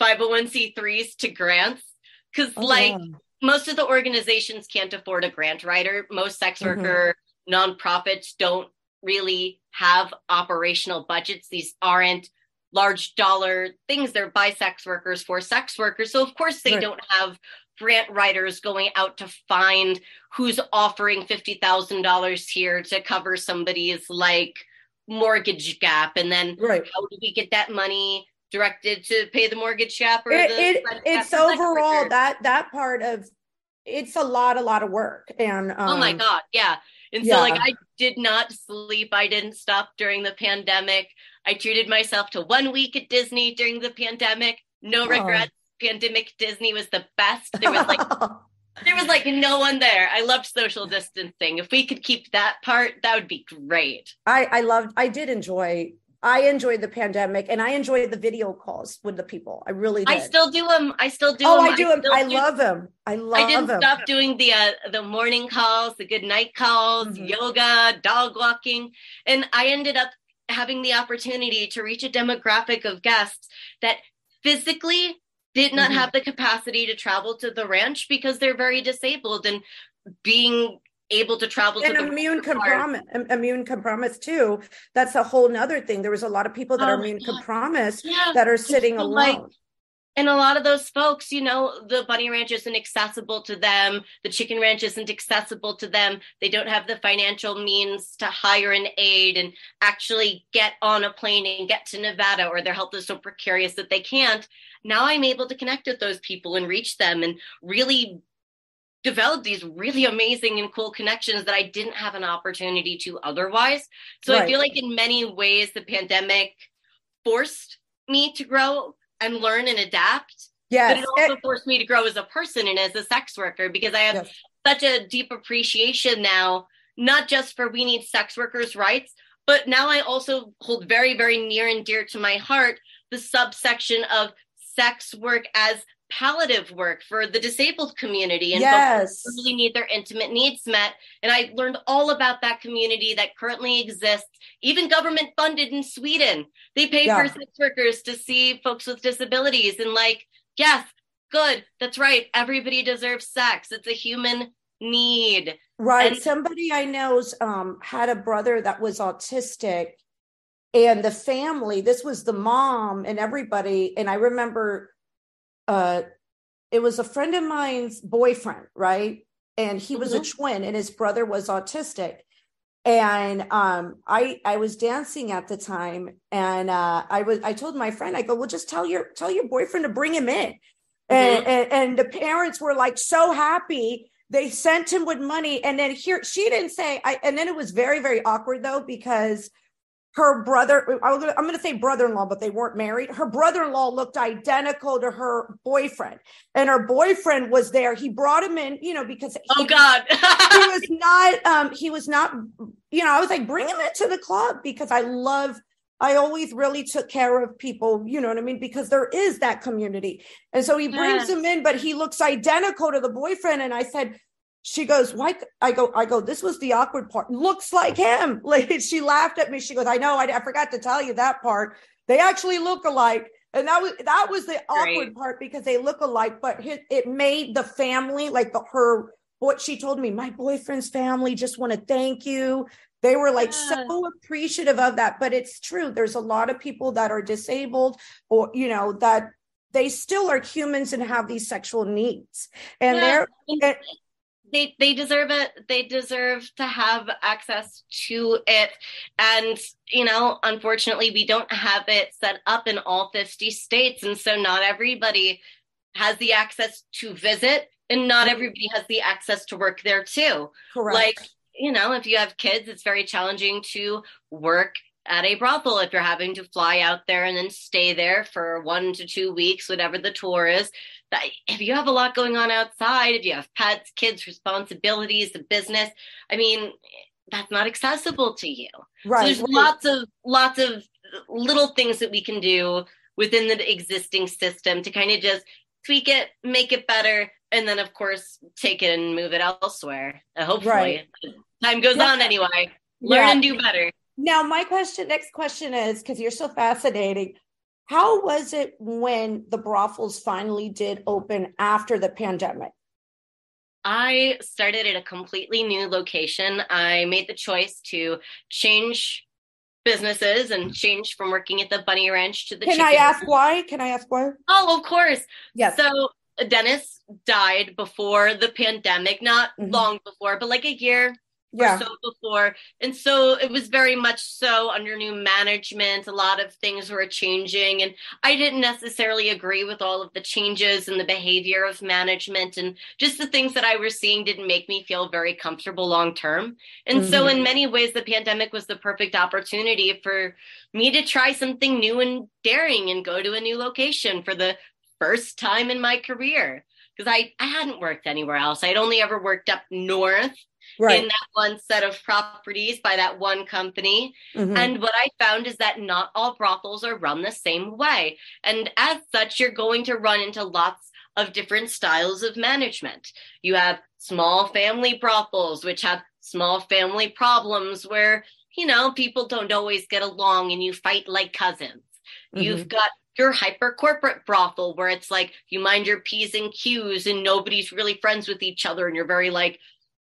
501c3s to grants. Because, Oh, like, wow. most of the organizations can't afford a grant writer. Most sex Mhm. worker nonprofits don't really have operational budgets. These aren't large dollar things. They're by sex workers for sex workers. So, of course, they Right. don't have grant writers going out to find who's offering $50,000 here to cover somebody's like mortgage gap. And then right. how do we get that money directed to pay the mortgage gap or It, the it it's overall workers? that that part of it's a lot, a lot of work. And um, oh my god yeah and yeah. so like i did not sleep i didn't stop during the pandemic i treated myself to one week at disney during the pandemic No regrets. Oh. Pandemic Disney was the best. There was like there was like no one there. I loved social distancing. If we could keep that part, that would be great. I I loved I did enjoy I enjoyed the pandemic and I enjoyed the video calls with the people. I really did. I still do them. I still do oh, them. I do them. I, I love them. I love them. I didn't them. stop doing the uh, the morning calls, the good night calls, mm-hmm. yoga, dog walking, and I ended up having the opportunity to reach a demographic of guests that physically did not mm-hmm. have the capacity to travel to the ranch because they're very disabled and being able to travel and to immune compromise immune compromise too. That's a whole nother thing. There was a lot of people that oh, are immune compromised yeah. that are sitting alone like, and a lot of those folks you know the bunny ranch isn't accessible to them the chicken ranch isn't accessible to them they don't have the financial means to hire an aide and actually get on a plane and get to nevada or their health is so precarious that they can't now i'm able to connect with those people and reach them and really develop these really amazing and cool connections that I didn't have an opportunity to otherwise. So right. I feel like in many ways the pandemic forced me to grow and learn and adapt. Yes. But it also forced me to grow as a person and as a sex worker because I have yes. such a deep appreciation now, not just for we need sex workers' rights, but now I also hold very, very near and dear to my heart the subsection of sex work as palliative work for the disabled community and yes. folks really need their intimate needs met. And I learned all about that community that currently exists, even government funded in Sweden. They pay yeah. for sex workers to see folks with disabilities and like, yes, good, that's right. Everybody deserves sex. It's a human need. Right. And- Somebody I know's um, had a brother that was autistic and the family this was the mom and everybody and i remember uh, it was a friend of mine's boyfriend, right? And he was mm-hmm. a twin, and his brother was autistic. And um, I I was dancing at the time, and uh, I was I told my friend, I go, well, just tell your tell your boyfriend to bring him in. Mm-hmm. And, and and the parents were like so happy they sent him with money and then here she didn't say i and then it was very very awkward though because her brother i'm going to say brother-in-law but they weren't married her brother-in-law looked identical to her boyfriend and her boyfriend was there he brought him in you know because he, oh god he was not um he was not you know i was like bring him into the club because i love I always really took care of people, you know what I mean? Because there is that community. And so he brings him in, but he looks identical to the boyfriend. And I said, she goes, why? I go, I go, this was the awkward part. Looks like him. Like she laughed at me. She goes, I know, I, I forgot to tell you that part. They actually look alike. And that was, that was the Great. awkward part because they look alike, but it, it made the family, like the, her, what she told me, my boyfriend's family just want to thank you. They were like yeah. so appreciative of that. But it's true. There's a lot of people that are disabled or, you know, that they still are humans and have these sexual needs. And yeah. they're, they they deserve it. They deserve to have access to it. And you know unfortunately we don't have it set up in all 50 states. And so not everybody has the access to visit and not mm-hmm. everybody has the access to work there too. Correct. like you know if you have kids it's very challenging to work at a brothel. If you're having to fly out there and then stay there for one to two weeks whatever the tour is if you have a lot going on outside, if you have pets, kids, responsibilities, the business, I mean, that's not accessible to you. Right. So there's right. lots of lots of little things that we can do within the existing system to kind of just tweak it, make it better, and then of course take it and move it elsewhere. Uh, hopefully, right. time goes yeah. on anyway. Learn yeah. and do better. Now, my question, next question is because you're so fascinating. How was it when the brothels finally did open after the pandemic? I started at a completely new location. I made the choice to change businesses and change from working at the bunny ranch to the Can I ask why? Can I ask why? Oh, of course. Yes. So Dennis died before the pandemic, not mm-hmm. long before, but like a year yeah. so before. And so it was very much so under new management. A lot of things were changing. And I didn't necessarily agree with all of the changes and the behavior of management. And just the things that I was seeing didn't make me feel very comfortable long term. And mm-hmm. so, in many ways, the pandemic was the perfect opportunity for me to try something new and daring and go to a new location for the first time in my career because I, I hadn't worked anywhere else. I'd only ever worked up north right. in that one set of properties by that one company. Mm-hmm. And what I found is that not all brothels are run the same way. And as such, you're going to run into lots of different styles of management. You have small family brothels, which have small family problems where, you know, people don't always get along and you fight like cousins. Mm-hmm. You've got your hyper corporate brothel where it's like you mind your P's and Q's and nobody's really friends with each other and you're very like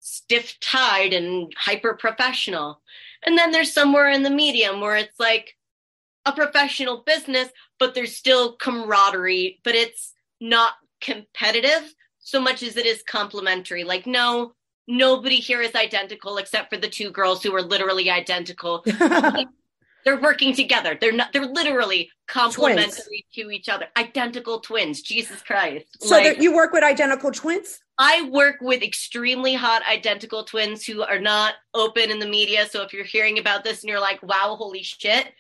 stiff tied and hyper professional. And then there's somewhere in the medium where it's like a professional business, but there's still camaraderie, but it's not competitive so much as it is complementary. Like, no, nobody here is identical except for the two girls who are literally identical. they're working together. They're not. They're literally complementary twins. to each other. Identical twins. Jesus Christ! So like, you work with identical twins? I work with extremely hot identical twins who are not open in the media. So if you're hearing about this and you're like, "Wow, holy shit,"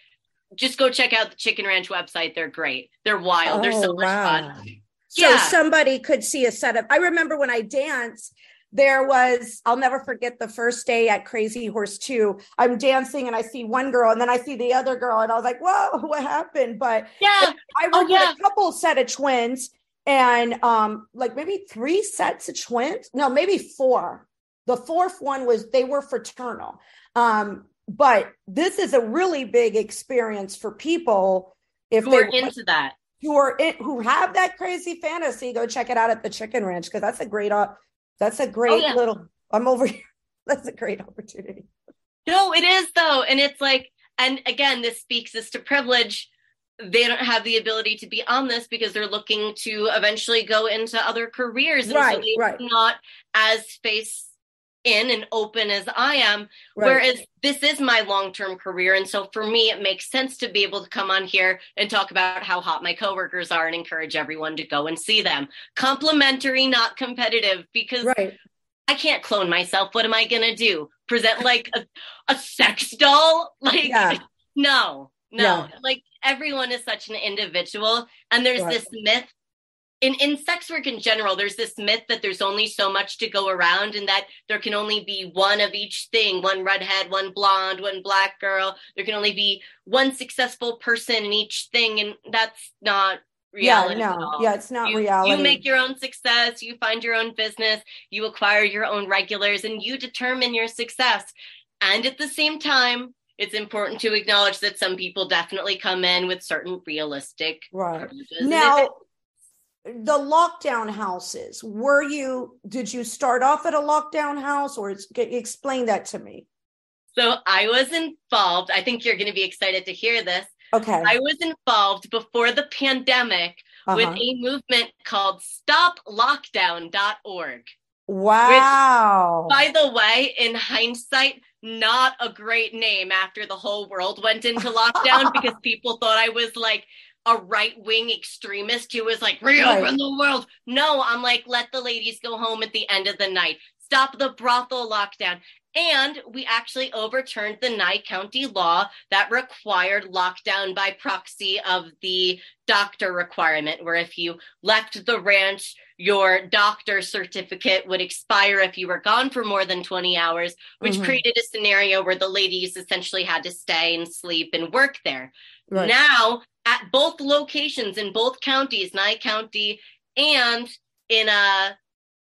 just go check out the Chicken Ranch website. They're great. They're wild. Oh, They're so oh, much fun. So yeah. somebody could see a setup. I remember when I danced there was i'll never forget the first day at crazy horse 2 i'm dancing and i see one girl and then i see the other girl and i was like whoa what happened? But yeah. I worked oh, yeah. with a couple set of twins and um like maybe three sets of twins? No maybe four. The fourth one was they were fraternal. Um but this is a really big experience for people if they're into that? who are in, who have that crazy fantasy go check it out at the chicken ranch because that's a great uh, that's a oh, great oh, yeah. little, I'm over here. That's a great opportunity. No, it is though. And it's like, and again, this speaks as to privilege. They don't have the ability to be on this because they're looking to eventually go into other careers. And right, so right. not as face in and open as I am. Right. Whereas this is my long term career. And so for me, it makes sense to be able to come on here and talk about how hot my coworkers are and encourage everyone to go and see them. Complimentary, not competitive, because right. I can't clone myself. What am I going to do? Present like a, a sex doll? Like, yeah. no, no. Yeah. Like everyone is such an individual. And there's right. this myth in, in sex work in general, there's this myth that there's only so much to go around and that there can only be one of each thing one redhead, one blonde, one black girl. There can only be one successful person in each thing. And that's not reality. Yeah, no. Yeah, it's not you, reality. You make your own success, you find your own business, you acquire your own regulars, and you determine your success. And at the same time, it's important to acknowledge that some people definitely come in with certain realistic right now the lockdown houses. Were you did you start off at a lockdown house or explain that to me? So i was involved i think you're going to be excited to hear this. Okay. I was involved before the pandemic uh-huh. with a movement called stoplockdown.org wow. Which, by the way in hindsight not a great name after the whole world went into lockdown because people thought i was like a right wing extremist who was like, reopen right. the world. No, I'm like, let the ladies go home at the end of the night. Stop the brothel lockdown. And we actually overturned the Nye County law that required lockdown by proxy of the doctor requirement, where if you left the ranch, your doctor certificate would expire if you were gone for more than 20 hours, which mm-hmm. created a scenario where the ladies essentially had to stay and sleep and work there. Right. Now, at both locations in both counties, Nye County and in uh,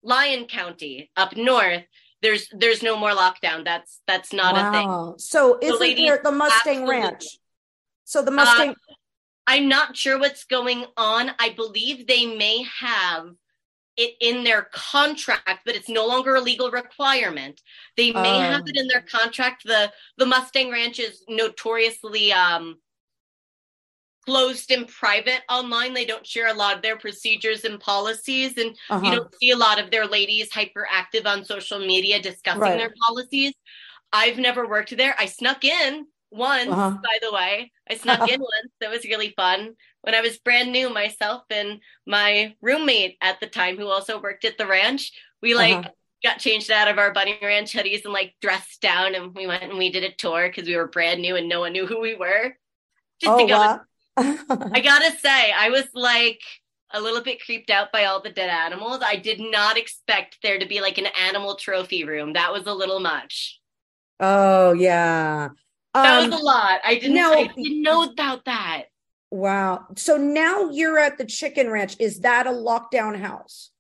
Lyon County up north, there's there's no more lockdown. That's that's not wow. a thing. So isn't the there the Mustang absolutely. Ranch? So the Mustang. Uh, I'm not sure what's going on. I believe they may have it in their contract, but it's no longer a legal requirement. They may have it in their contract. The the Mustang Ranch is notoriously um, closed and private online. They don't share a lot of their procedures and policies, and uh-huh. you don't see a lot of their ladies hyperactive on social media discussing right. their policies. I've never worked there. I snuck in once, uh-huh. by the way. I snuck in once. That was really fun when I was brand new myself and my roommate at the time, who also worked at the ranch. We like. Uh-huh. Got changed out of our bunny ranch hoodies and like dressed down, and we went and we did a tour because we were brand new and no one knew who we were. Just oh, wow. I gotta say, I was like, a little bit creeped out by all the dead animals. I did not expect there to be like an animal trophy room. That was a little much. Oh yeah. That um, was a lot. I didn't know, I didn't know about that. Wow. So now you're at the chicken ranch. Is that a lockdown house?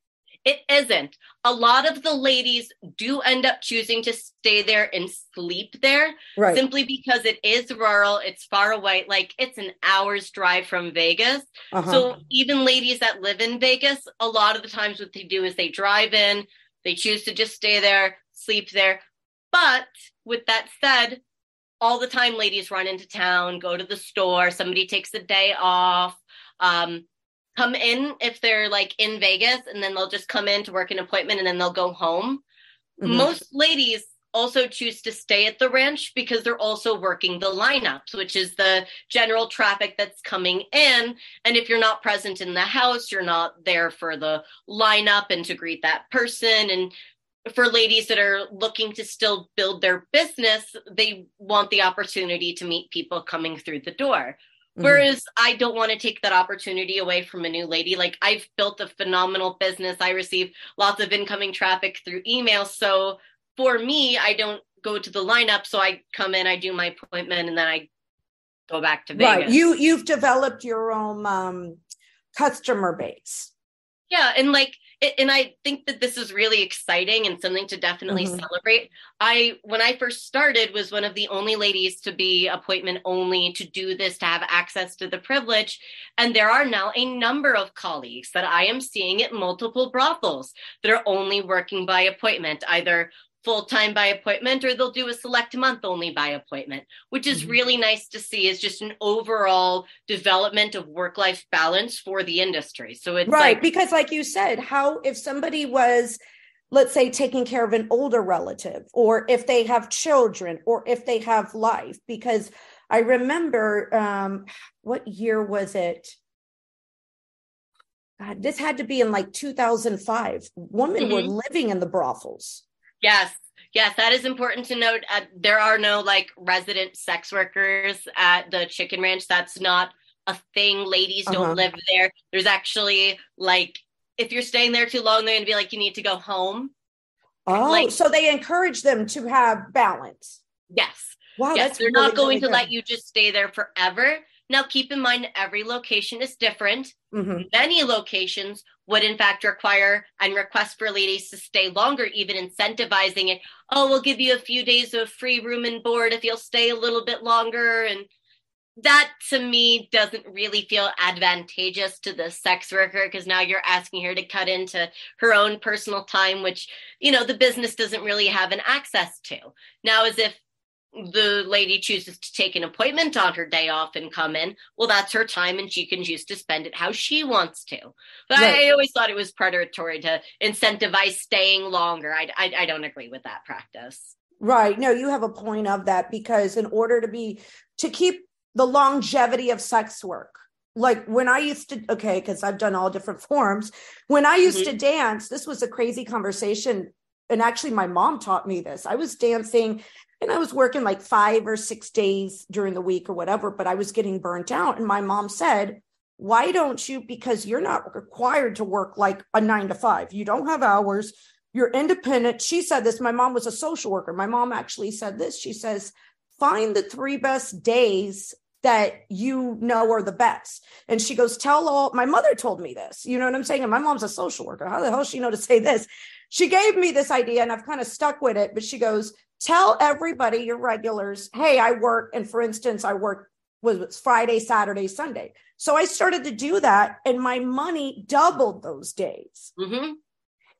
It isn't. A lot of the ladies do end up choosing to stay there and sleep there right. simply because it is rural, it's far away, like it's an hour's drive from Vegas. Uh-huh. So even ladies that live in Vegas, a lot of the times what they do is they drive in, they choose to just stay there, sleep there. But with that said, all the time ladies run into town, go to the store, somebody takes a day off. Um, come in if they're like in Vegas and then they'll just come in to work an appointment and then they'll go home. Mm-hmm. Most ladies also choose to stay at the ranch because they're also working the lineups, which is the general traffic that's coming in. And if you're not present in the house, you're not there for the lineup and to greet that person. And for ladies that are looking to still build their business, they want the opportunity to meet people coming through the door. Mm-hmm. Whereas I don't want to take that opportunity away from a new lady. Like I've built a phenomenal business. I receive lots of incoming traffic through email. So for me, I don't go to the lineup. So I come in, I do my appointment, and then I go back to Vegas. Right. You you've developed your own um, customer base. Yeah, and like and I think that this is really exciting and something to definitely mm-hmm. celebrate. I when I first started was one of the only ladies to be appointment only to do this to have access to the privilege and there are now a number of colleagues that I am seeing at multiple brothels that are only working by appointment either full time by appointment or they'll do a select month only by appointment, which is mm-hmm. really nice to see is just an overall development of work life balance for the industry. So it's right like, because, like you said, how if somebody was let's say taking care of an older relative or if they have children or if they have life because i remember um what year was it God, this had to be in like 2005 women mm-hmm. were living in the brothels Yes. Yes, that is important to note. Uh, there are no like resident sex workers at the chicken ranch. That's not a thing. Ladies uh-huh. don't live there. There's actually like if you're staying there too long, they're gonna be like, you need to go home. Oh, like, so they encourage them to have balance. Yes. Wow, yes, they're really, not going really to let you just stay there forever. Now, keep in mind, every location is different. Mm-hmm. Many locations would, in fact, require and request for ladies to stay longer, even incentivizing it. Oh, we'll give you a few days of free room and board if you'll stay a little bit longer. And that to me doesn't really feel advantageous to the sex worker because now you're asking her to cut into her own personal time, which, you know, the business doesn't really have an access to. Now, as if the lady chooses to take an appointment on her day off and come in, well, that's her time and she can choose to spend it how she wants to. But right. I always thought it was predatory to incentivize staying longer. I, I, I don't agree with that practice. Right. No, you have a point of that because in order to be, to keep the longevity of sex work, like when I used to, okay, because I've done all different forms. When I used mm-hmm. to dance, this was a crazy conversation and actually my mom taught me this. I was dancing and I was working like five or six days during the week or whatever, but I was getting burnt out. And my mom said, Why don't you? Because you're not required to work like a nine to five, you don't have hours, you're independent. She said this. My mom was a social worker. My mom actually said this. She says, Find the three best days that you know are the best. And she goes, Tell all my mother told me this. You know what I'm saying? And my mom's a social worker. How the hell she know to say this? She gave me this idea and I've kind of stuck with it, but she goes, tell everybody your regulars, hey, I work. And for instance, I work was Friday, Saturday, Sunday. So I started to do that and my money doubled those days. Mm-hmm.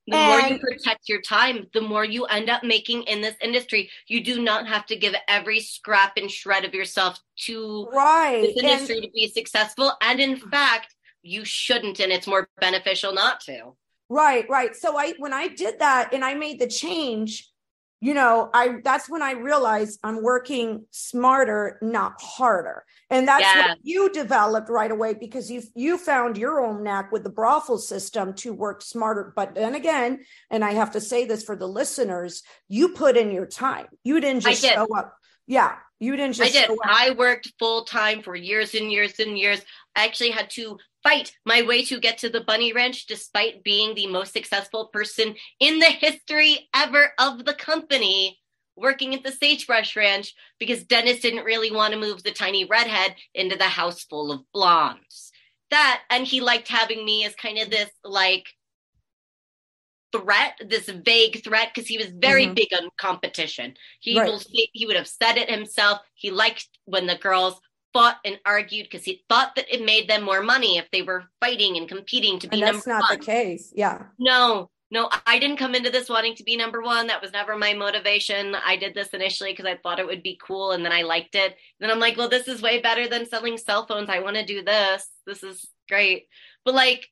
The and, more you protect your time, the more you end up making in this industry. You do not have to give every scrap and shred of yourself to right. this industry and, to be successful. And in fact, you shouldn't, and it's more beneficial not to. Right, right. So I when I did that and I made the change, you know i that's when i realized i'm working smarter not harder. And that's yeah. what you developed right away because you you found your own knack with the brothel system to work smarter. But then again and i have to say this for the listeners you put in your time. You didn't just show up. Yeah You didn't just. I did. I worked full time for years and years and years. I actually had to fight my way to get to the bunny ranch despite being the most successful person in the history ever of the company working at the sagebrush ranch because dennis didn't really want to move the tiny redhead into the house full of blondes that and he liked having me as kind of this like threat this vague threat because he was very mm-hmm. big on competition. He right. will he would have said it himself. He liked when the girls fought and argued because he thought that it made them more money if they were fighting and competing to be and that's number not one. the case. Yeah. No no i didn't come into this wanting to be number one. That was never my motivation. I did this initially because i thought it would be cool and then i liked it. Then i'm like well this is way better than selling cell phones. I want to do this. This is great. But like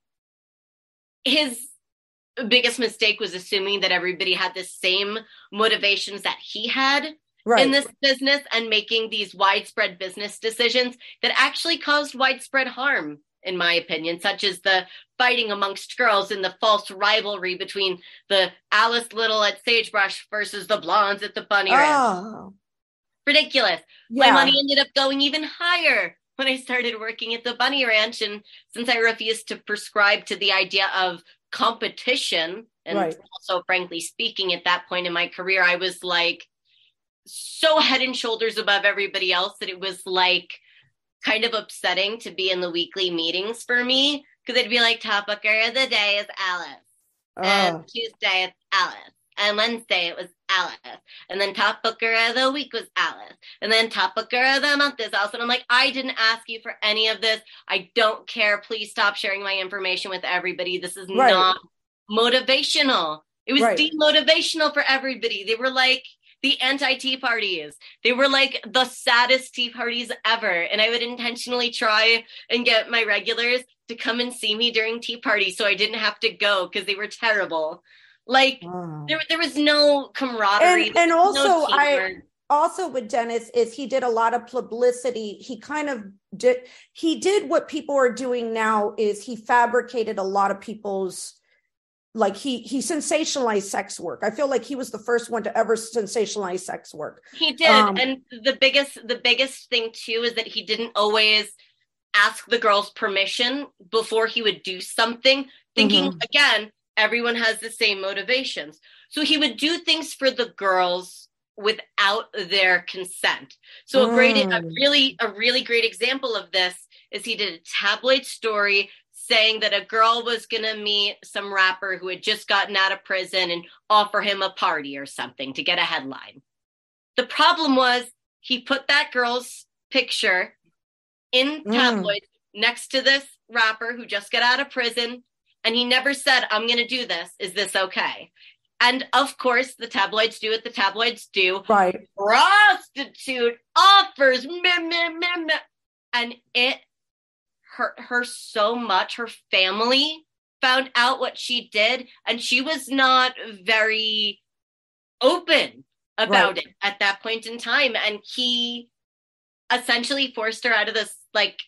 his biggest mistake was assuming that everybody had the same motivations that he had right. in this business and making these widespread business decisions that actually caused widespread harm in my opinion such as the fighting amongst girls and the false rivalry between the alice little at sagebrush versus the blondes at the bunny oh. ranch ridiculous yeah. my money ended up going even higher when i started working at the bunny ranch and since i refused to prescribe to the idea of competition and right. also frankly speaking at that point in my career i was like so head and shoulders above everybody else that it was like kind of upsetting to be in the weekly meetings for me because it'd be like top booker of the day is Alice. Oh. And ah. Tuesday it's Alice. And Wednesday it was Alice. And then top booker of the week was Alice. And then top booker of the month is Alice. And I'm like, I didn't ask you for any of this. I don't care. Please stop sharing my information with everybody. This is right. not motivational. It was right. demotivational for everybody. They were like, the anti tea parties. They were like the saddest tea parties ever. And I would intentionally try and get my regulars to come and see me during tea parties so I didn't have to go because they were terrible. Like there, there was no camaraderie. And, and also, no I also with Dennis is he did a lot of publicity. He kind of did. He did what people are doing now. Is he fabricated a lot of people's like he he sensationalized sex work. I feel like he was the first one to ever sensationalize sex work. He did. Um, and the biggest the biggest thing too is that he didn't always ask the girls permission before he would do something, thinking mm-hmm. again, everyone has the same motivations. So he would do things for the girls without their consent. So a great a mm. really a really great example of this is he did a tabloid story saying that a girl was going to meet some rapper who had just gotten out of prison and offer him a party or something to get a headline. The problem was he put that girl's picture in tabloids mm. next to this rapper who just got out of prison and he never said I'm going to do this. Is this okay? And of course, the tabloids do what the tabloids do. Right. Prostitute offers, meh, meh, meh, and it hurt her so much. Her family found out what she did, and she was not very open about right. it at that point in time. And he essentially forced her out of this, like,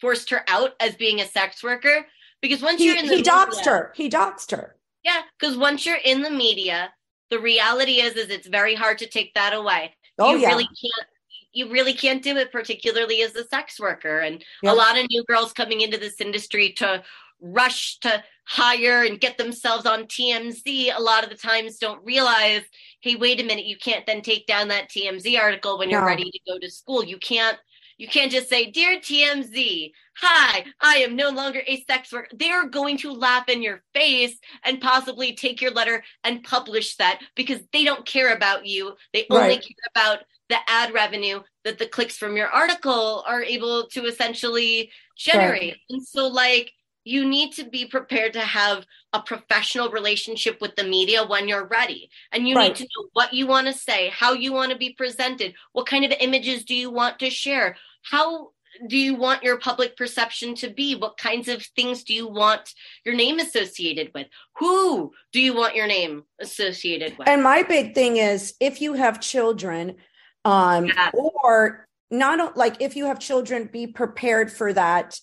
forced her out as being a sex worker. Because once he, you're in the he media, doxed her. He doxed her. Yeah, because once you're in the media, the reality is is it's very hard to take that away. Oh, you yeah. really can't you really can't do it, particularly as a sex worker. And yep. a lot of new girls coming into this industry to rush to hire and get themselves on TMZ a lot of the times don't realize, hey, wait a minute, you can't then take down that TMZ article when you're ready to go to school. You can't you can't just say, Dear TMZ, hi, I am no longer a sex worker. They're going to laugh in your face and possibly take your letter and publish that because they don't care about you. They only right. care about the ad revenue that the clicks from your article are able to essentially generate. Right. And so, like, you need to be prepared to have a professional relationship with the media when you're ready. And you right. need to know what you want to say, how you want to be presented, what kind of images do you want to share, how do you want your public perception to be? What kinds of things do you want your name associated with? Who do you want your name associated with? And my big thing is if you have children, um, yeah. or not like if you have children, be prepared for that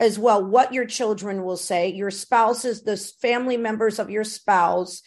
as well. What your children will say, your spouses, the family members of your spouse.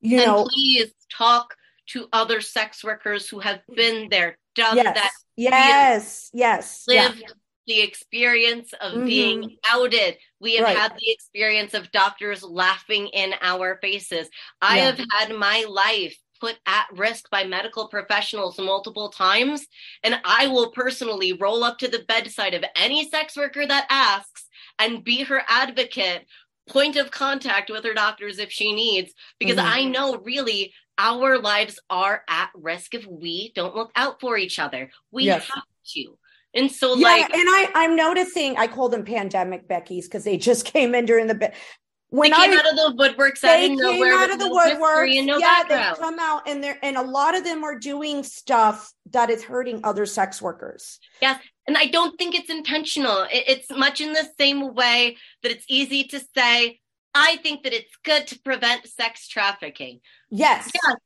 You and know, please talk to other sex workers who have been there. done yes. that. Yes, yes. Lived yeah. the experience of mm-hmm. being outed. We have right. had the experience of doctors laughing in our faces. I yeah. have had my life put at risk by medical professionals multiple times. And I will personally roll up to the bedside of any sex worker that asks and be her advocate, point of contact with her doctors if she needs, because mm-hmm. I know really our lives are at risk if we don't look out for each other. We yes. have to. And so, yeah, like, and I, I'm noticing. I call them pandemic Becky's because they just came in during the when they came I, out of the woodworks, they came out of the no woodworks. No yeah, background. they come out and they're and a lot of them are doing stuff that is hurting other sex workers. Yes, and I don't think it's intentional. It, it's much in the same way that it's easy to say, "I think that it's good to prevent sex trafficking." Yes, yes,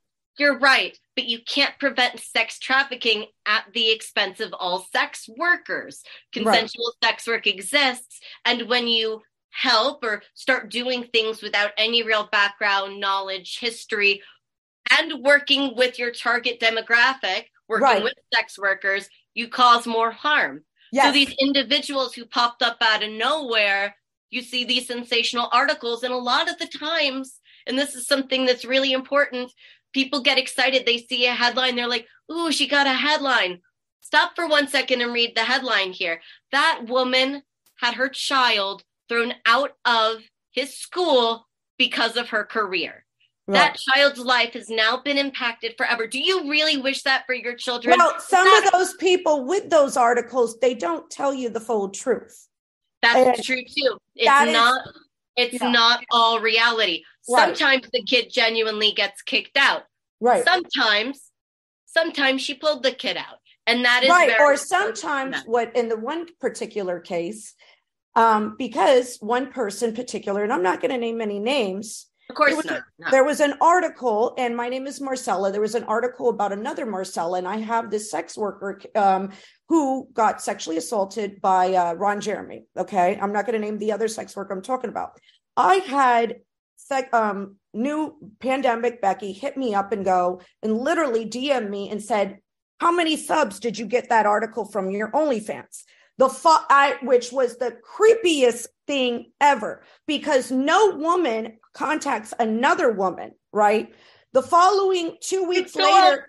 you're right, but you can't prevent sex trafficking at the expense of all sex workers. Consensual right. sex work exists, and when you help or start doing things without any real background, knowledge, history, and working with your target demographic, working right. with sex workers, you cause more harm. Yes. So these individuals who popped up out of nowhere, you see these sensational articles, and a lot of the times, and this is something that's really important, people get excited. They see a headline, they're like, Ooh, she got a headline. Stop for one second and read the headline here. That woman had her child thrown out of his school because of her career. Right. That child's life has now been impacted forever. Do you really wish that for your children? Well, some of those people with those articles, they don't tell you the full truth. That's and true too. It's not is, it's yeah. not all reality. Right. Sometimes the kid genuinely gets kicked out. Right. Sometimes sometimes she pulled the kid out. And that is right. Or sometimes what in the one particular case, um, because one person particular, and I'm not going to name any names. Of course was not. No. There was an article, and my name is Marcela. There was an article about another Marcella, and I have this sex worker um, who got sexually assaulted by uh, Ron Jeremy. Okay, I'm not going to name the other sex worker I'm talking about. I had sec- um, new pandemic Becky hit me up and go and literally DM me and said, "How many subs did you get that article from your OnlyFans?" The fo- I, which was the creepiest thing ever because no woman contacts another woman, right? The following two weeks so later,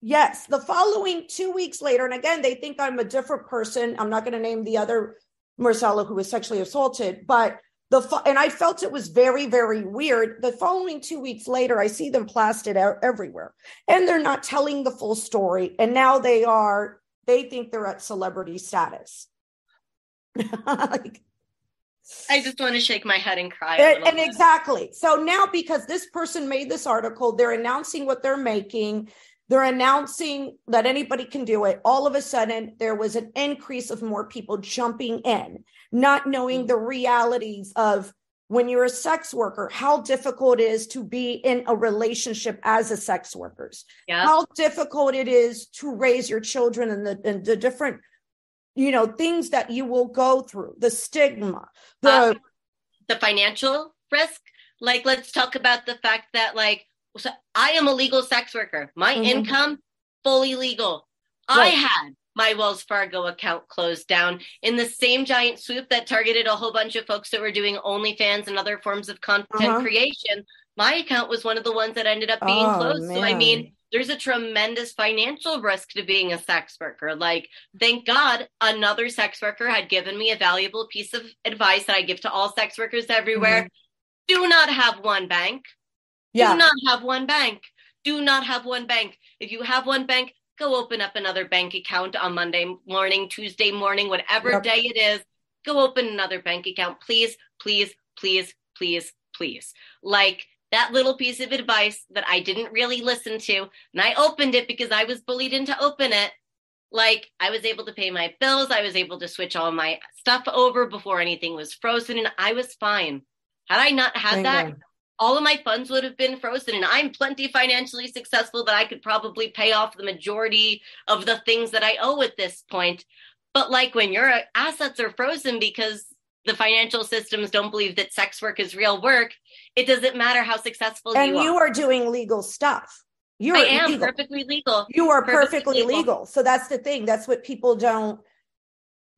yes, the following two weeks later, and again, they think I'm a different person. I'm not going to name the other Marcella who was sexually assaulted, but the fo- and I felt it was very, very weird. The following two weeks later, I see them plastered out everywhere, and they're not telling the full story. And now they are they think they're at celebrity status. like, I just want to shake my head and cry. And, and exactly. So now, because this person made this article, they're announcing what they're making. They're announcing that anybody can do it. All of a sudden, there was an increase of more people jumping in, not knowing mm. the realities of when you're a sex worker, how difficult it is to be in a relationship as a sex workers, yeah. how difficult it is to raise your children and the, and the different, you know, things that you will go through, the stigma, the uh, the financial risk. Like, let's talk about the fact that, like, so I am a legal sex worker. My mm-hmm. income fully legal. Right. I had my Wells Fargo account closed down in the same giant swoop that targeted a whole bunch of folks that were doing OnlyFans and other forms of content uh-huh. creation. My account was one of the ones that ended up being oh, closed. Man. So, I mean, there's a tremendous financial risk to being a sex worker. Like, thank God another sex worker had given me a valuable piece of advice that I give to all sex workers everywhere. Mm-hmm. Do not have one bank. Yeah. Do not have one bank. Do not have one bank. If you have one bank, go open up another bank account on Monday morning, Tuesday morning, whatever yep. day it is. Go open another bank account, please, please, please, please, please. Like that little piece of advice that I didn't really listen to, and I opened it because I was bullied into open it. Like I was able to pay my bills, I was able to switch all my stuff over before anything was frozen, and I was fine. Had I not had Thank that, God all of my funds would have been frozen and i'm plenty financially successful that i could probably pay off the majority of the things that i owe at this point but like when your assets are frozen because the financial systems don't believe that sex work is real work it doesn't matter how successful and you are. And you are doing legal stuff You're I am legal. perfectly legal. You are perfectly perfectly, legal. legal. So that's the thing. That's what people don't.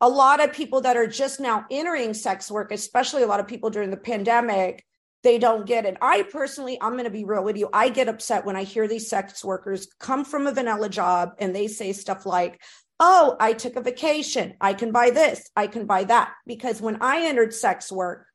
A lot of people that are just now entering sex work, especially a lot of people during the pandemic, they don't get it. I personally, I'm going to be real with you. I get upset when I hear these sex workers come from a vanilla job and they say stuff like, Oh, I took a vacation. I can buy this. I can buy that. Because when I entered sex work,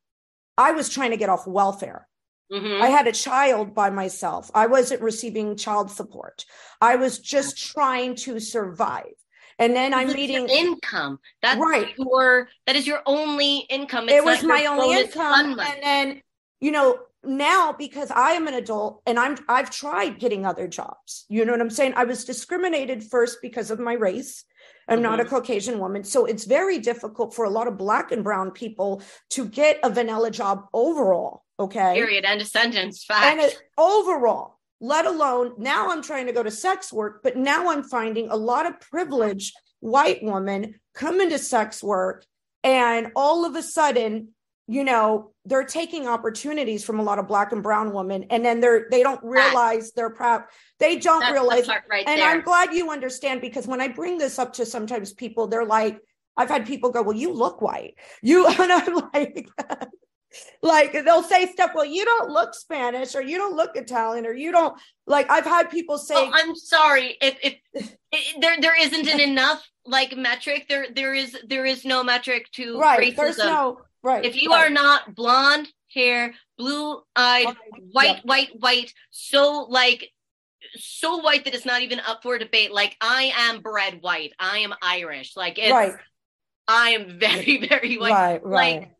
I was trying to get off welfare. Mhm. I had a child by myself. I wasn't receiving child support. I was just trying to survive. And then I'm meeting income. That's Right. your that is your only income. It's it was my only income and then you know now because i am an adult and i'm i've tried getting other jobs you know what i'm saying i was discriminated first because of my race i'm not a Mhm. caucasian woman so it's very difficult for a lot of black and brown people to get a vanilla job overall okay Period. End of sentence. Fact. and it, overall let alone now i'm trying to go to sex work but now i'm finding a lot of privileged white women come into sex work and all of a sudden you know they're taking opportunities from a lot of black and brown women and then they're they don't realize they're proud they don't That's realize right and there. i'm glad you understand because when i bring this up to sometimes people they're like i've had people go well you look white you and i'm like like they'll say stuff well you don't look spanish or you don't look italian or you don't like i've had people say Oh, I'm sorry. If, if, if there there isn't an enough like metric, there there is there is no metric to right racism. there's no right if you right. are not blonde hair, blue eyed, white, yep. white, white, so like so white that it's not even up for debate. Like I am bred white. I am Irish. Like it's right I am very, very white. right right like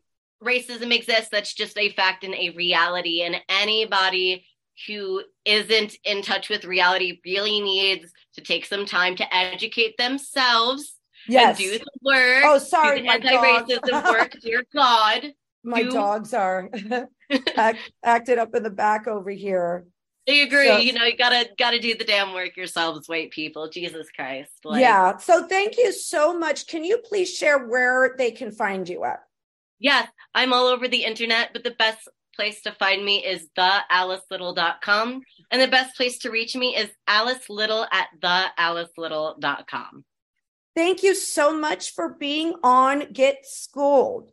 racism exists that's just a fact and a reality and anybody who isn't in touch with reality really needs to take some time to educate themselves yes and do the work. Oh do sorry the my anti-racism work dear god. My do- dogs are act, acted up in the back over here. I agree. So- you know you gotta gotta do the damn work yourselves white people. Jesus christ. Like, yeah. So thank you so much. Can you please share where they can find you at? Yes. I'm all over the internet but the best place to find me is thealicelittle.com and the best place to reach me is alice little at thealicelittle.com Thank you so much for being on Get Schooled.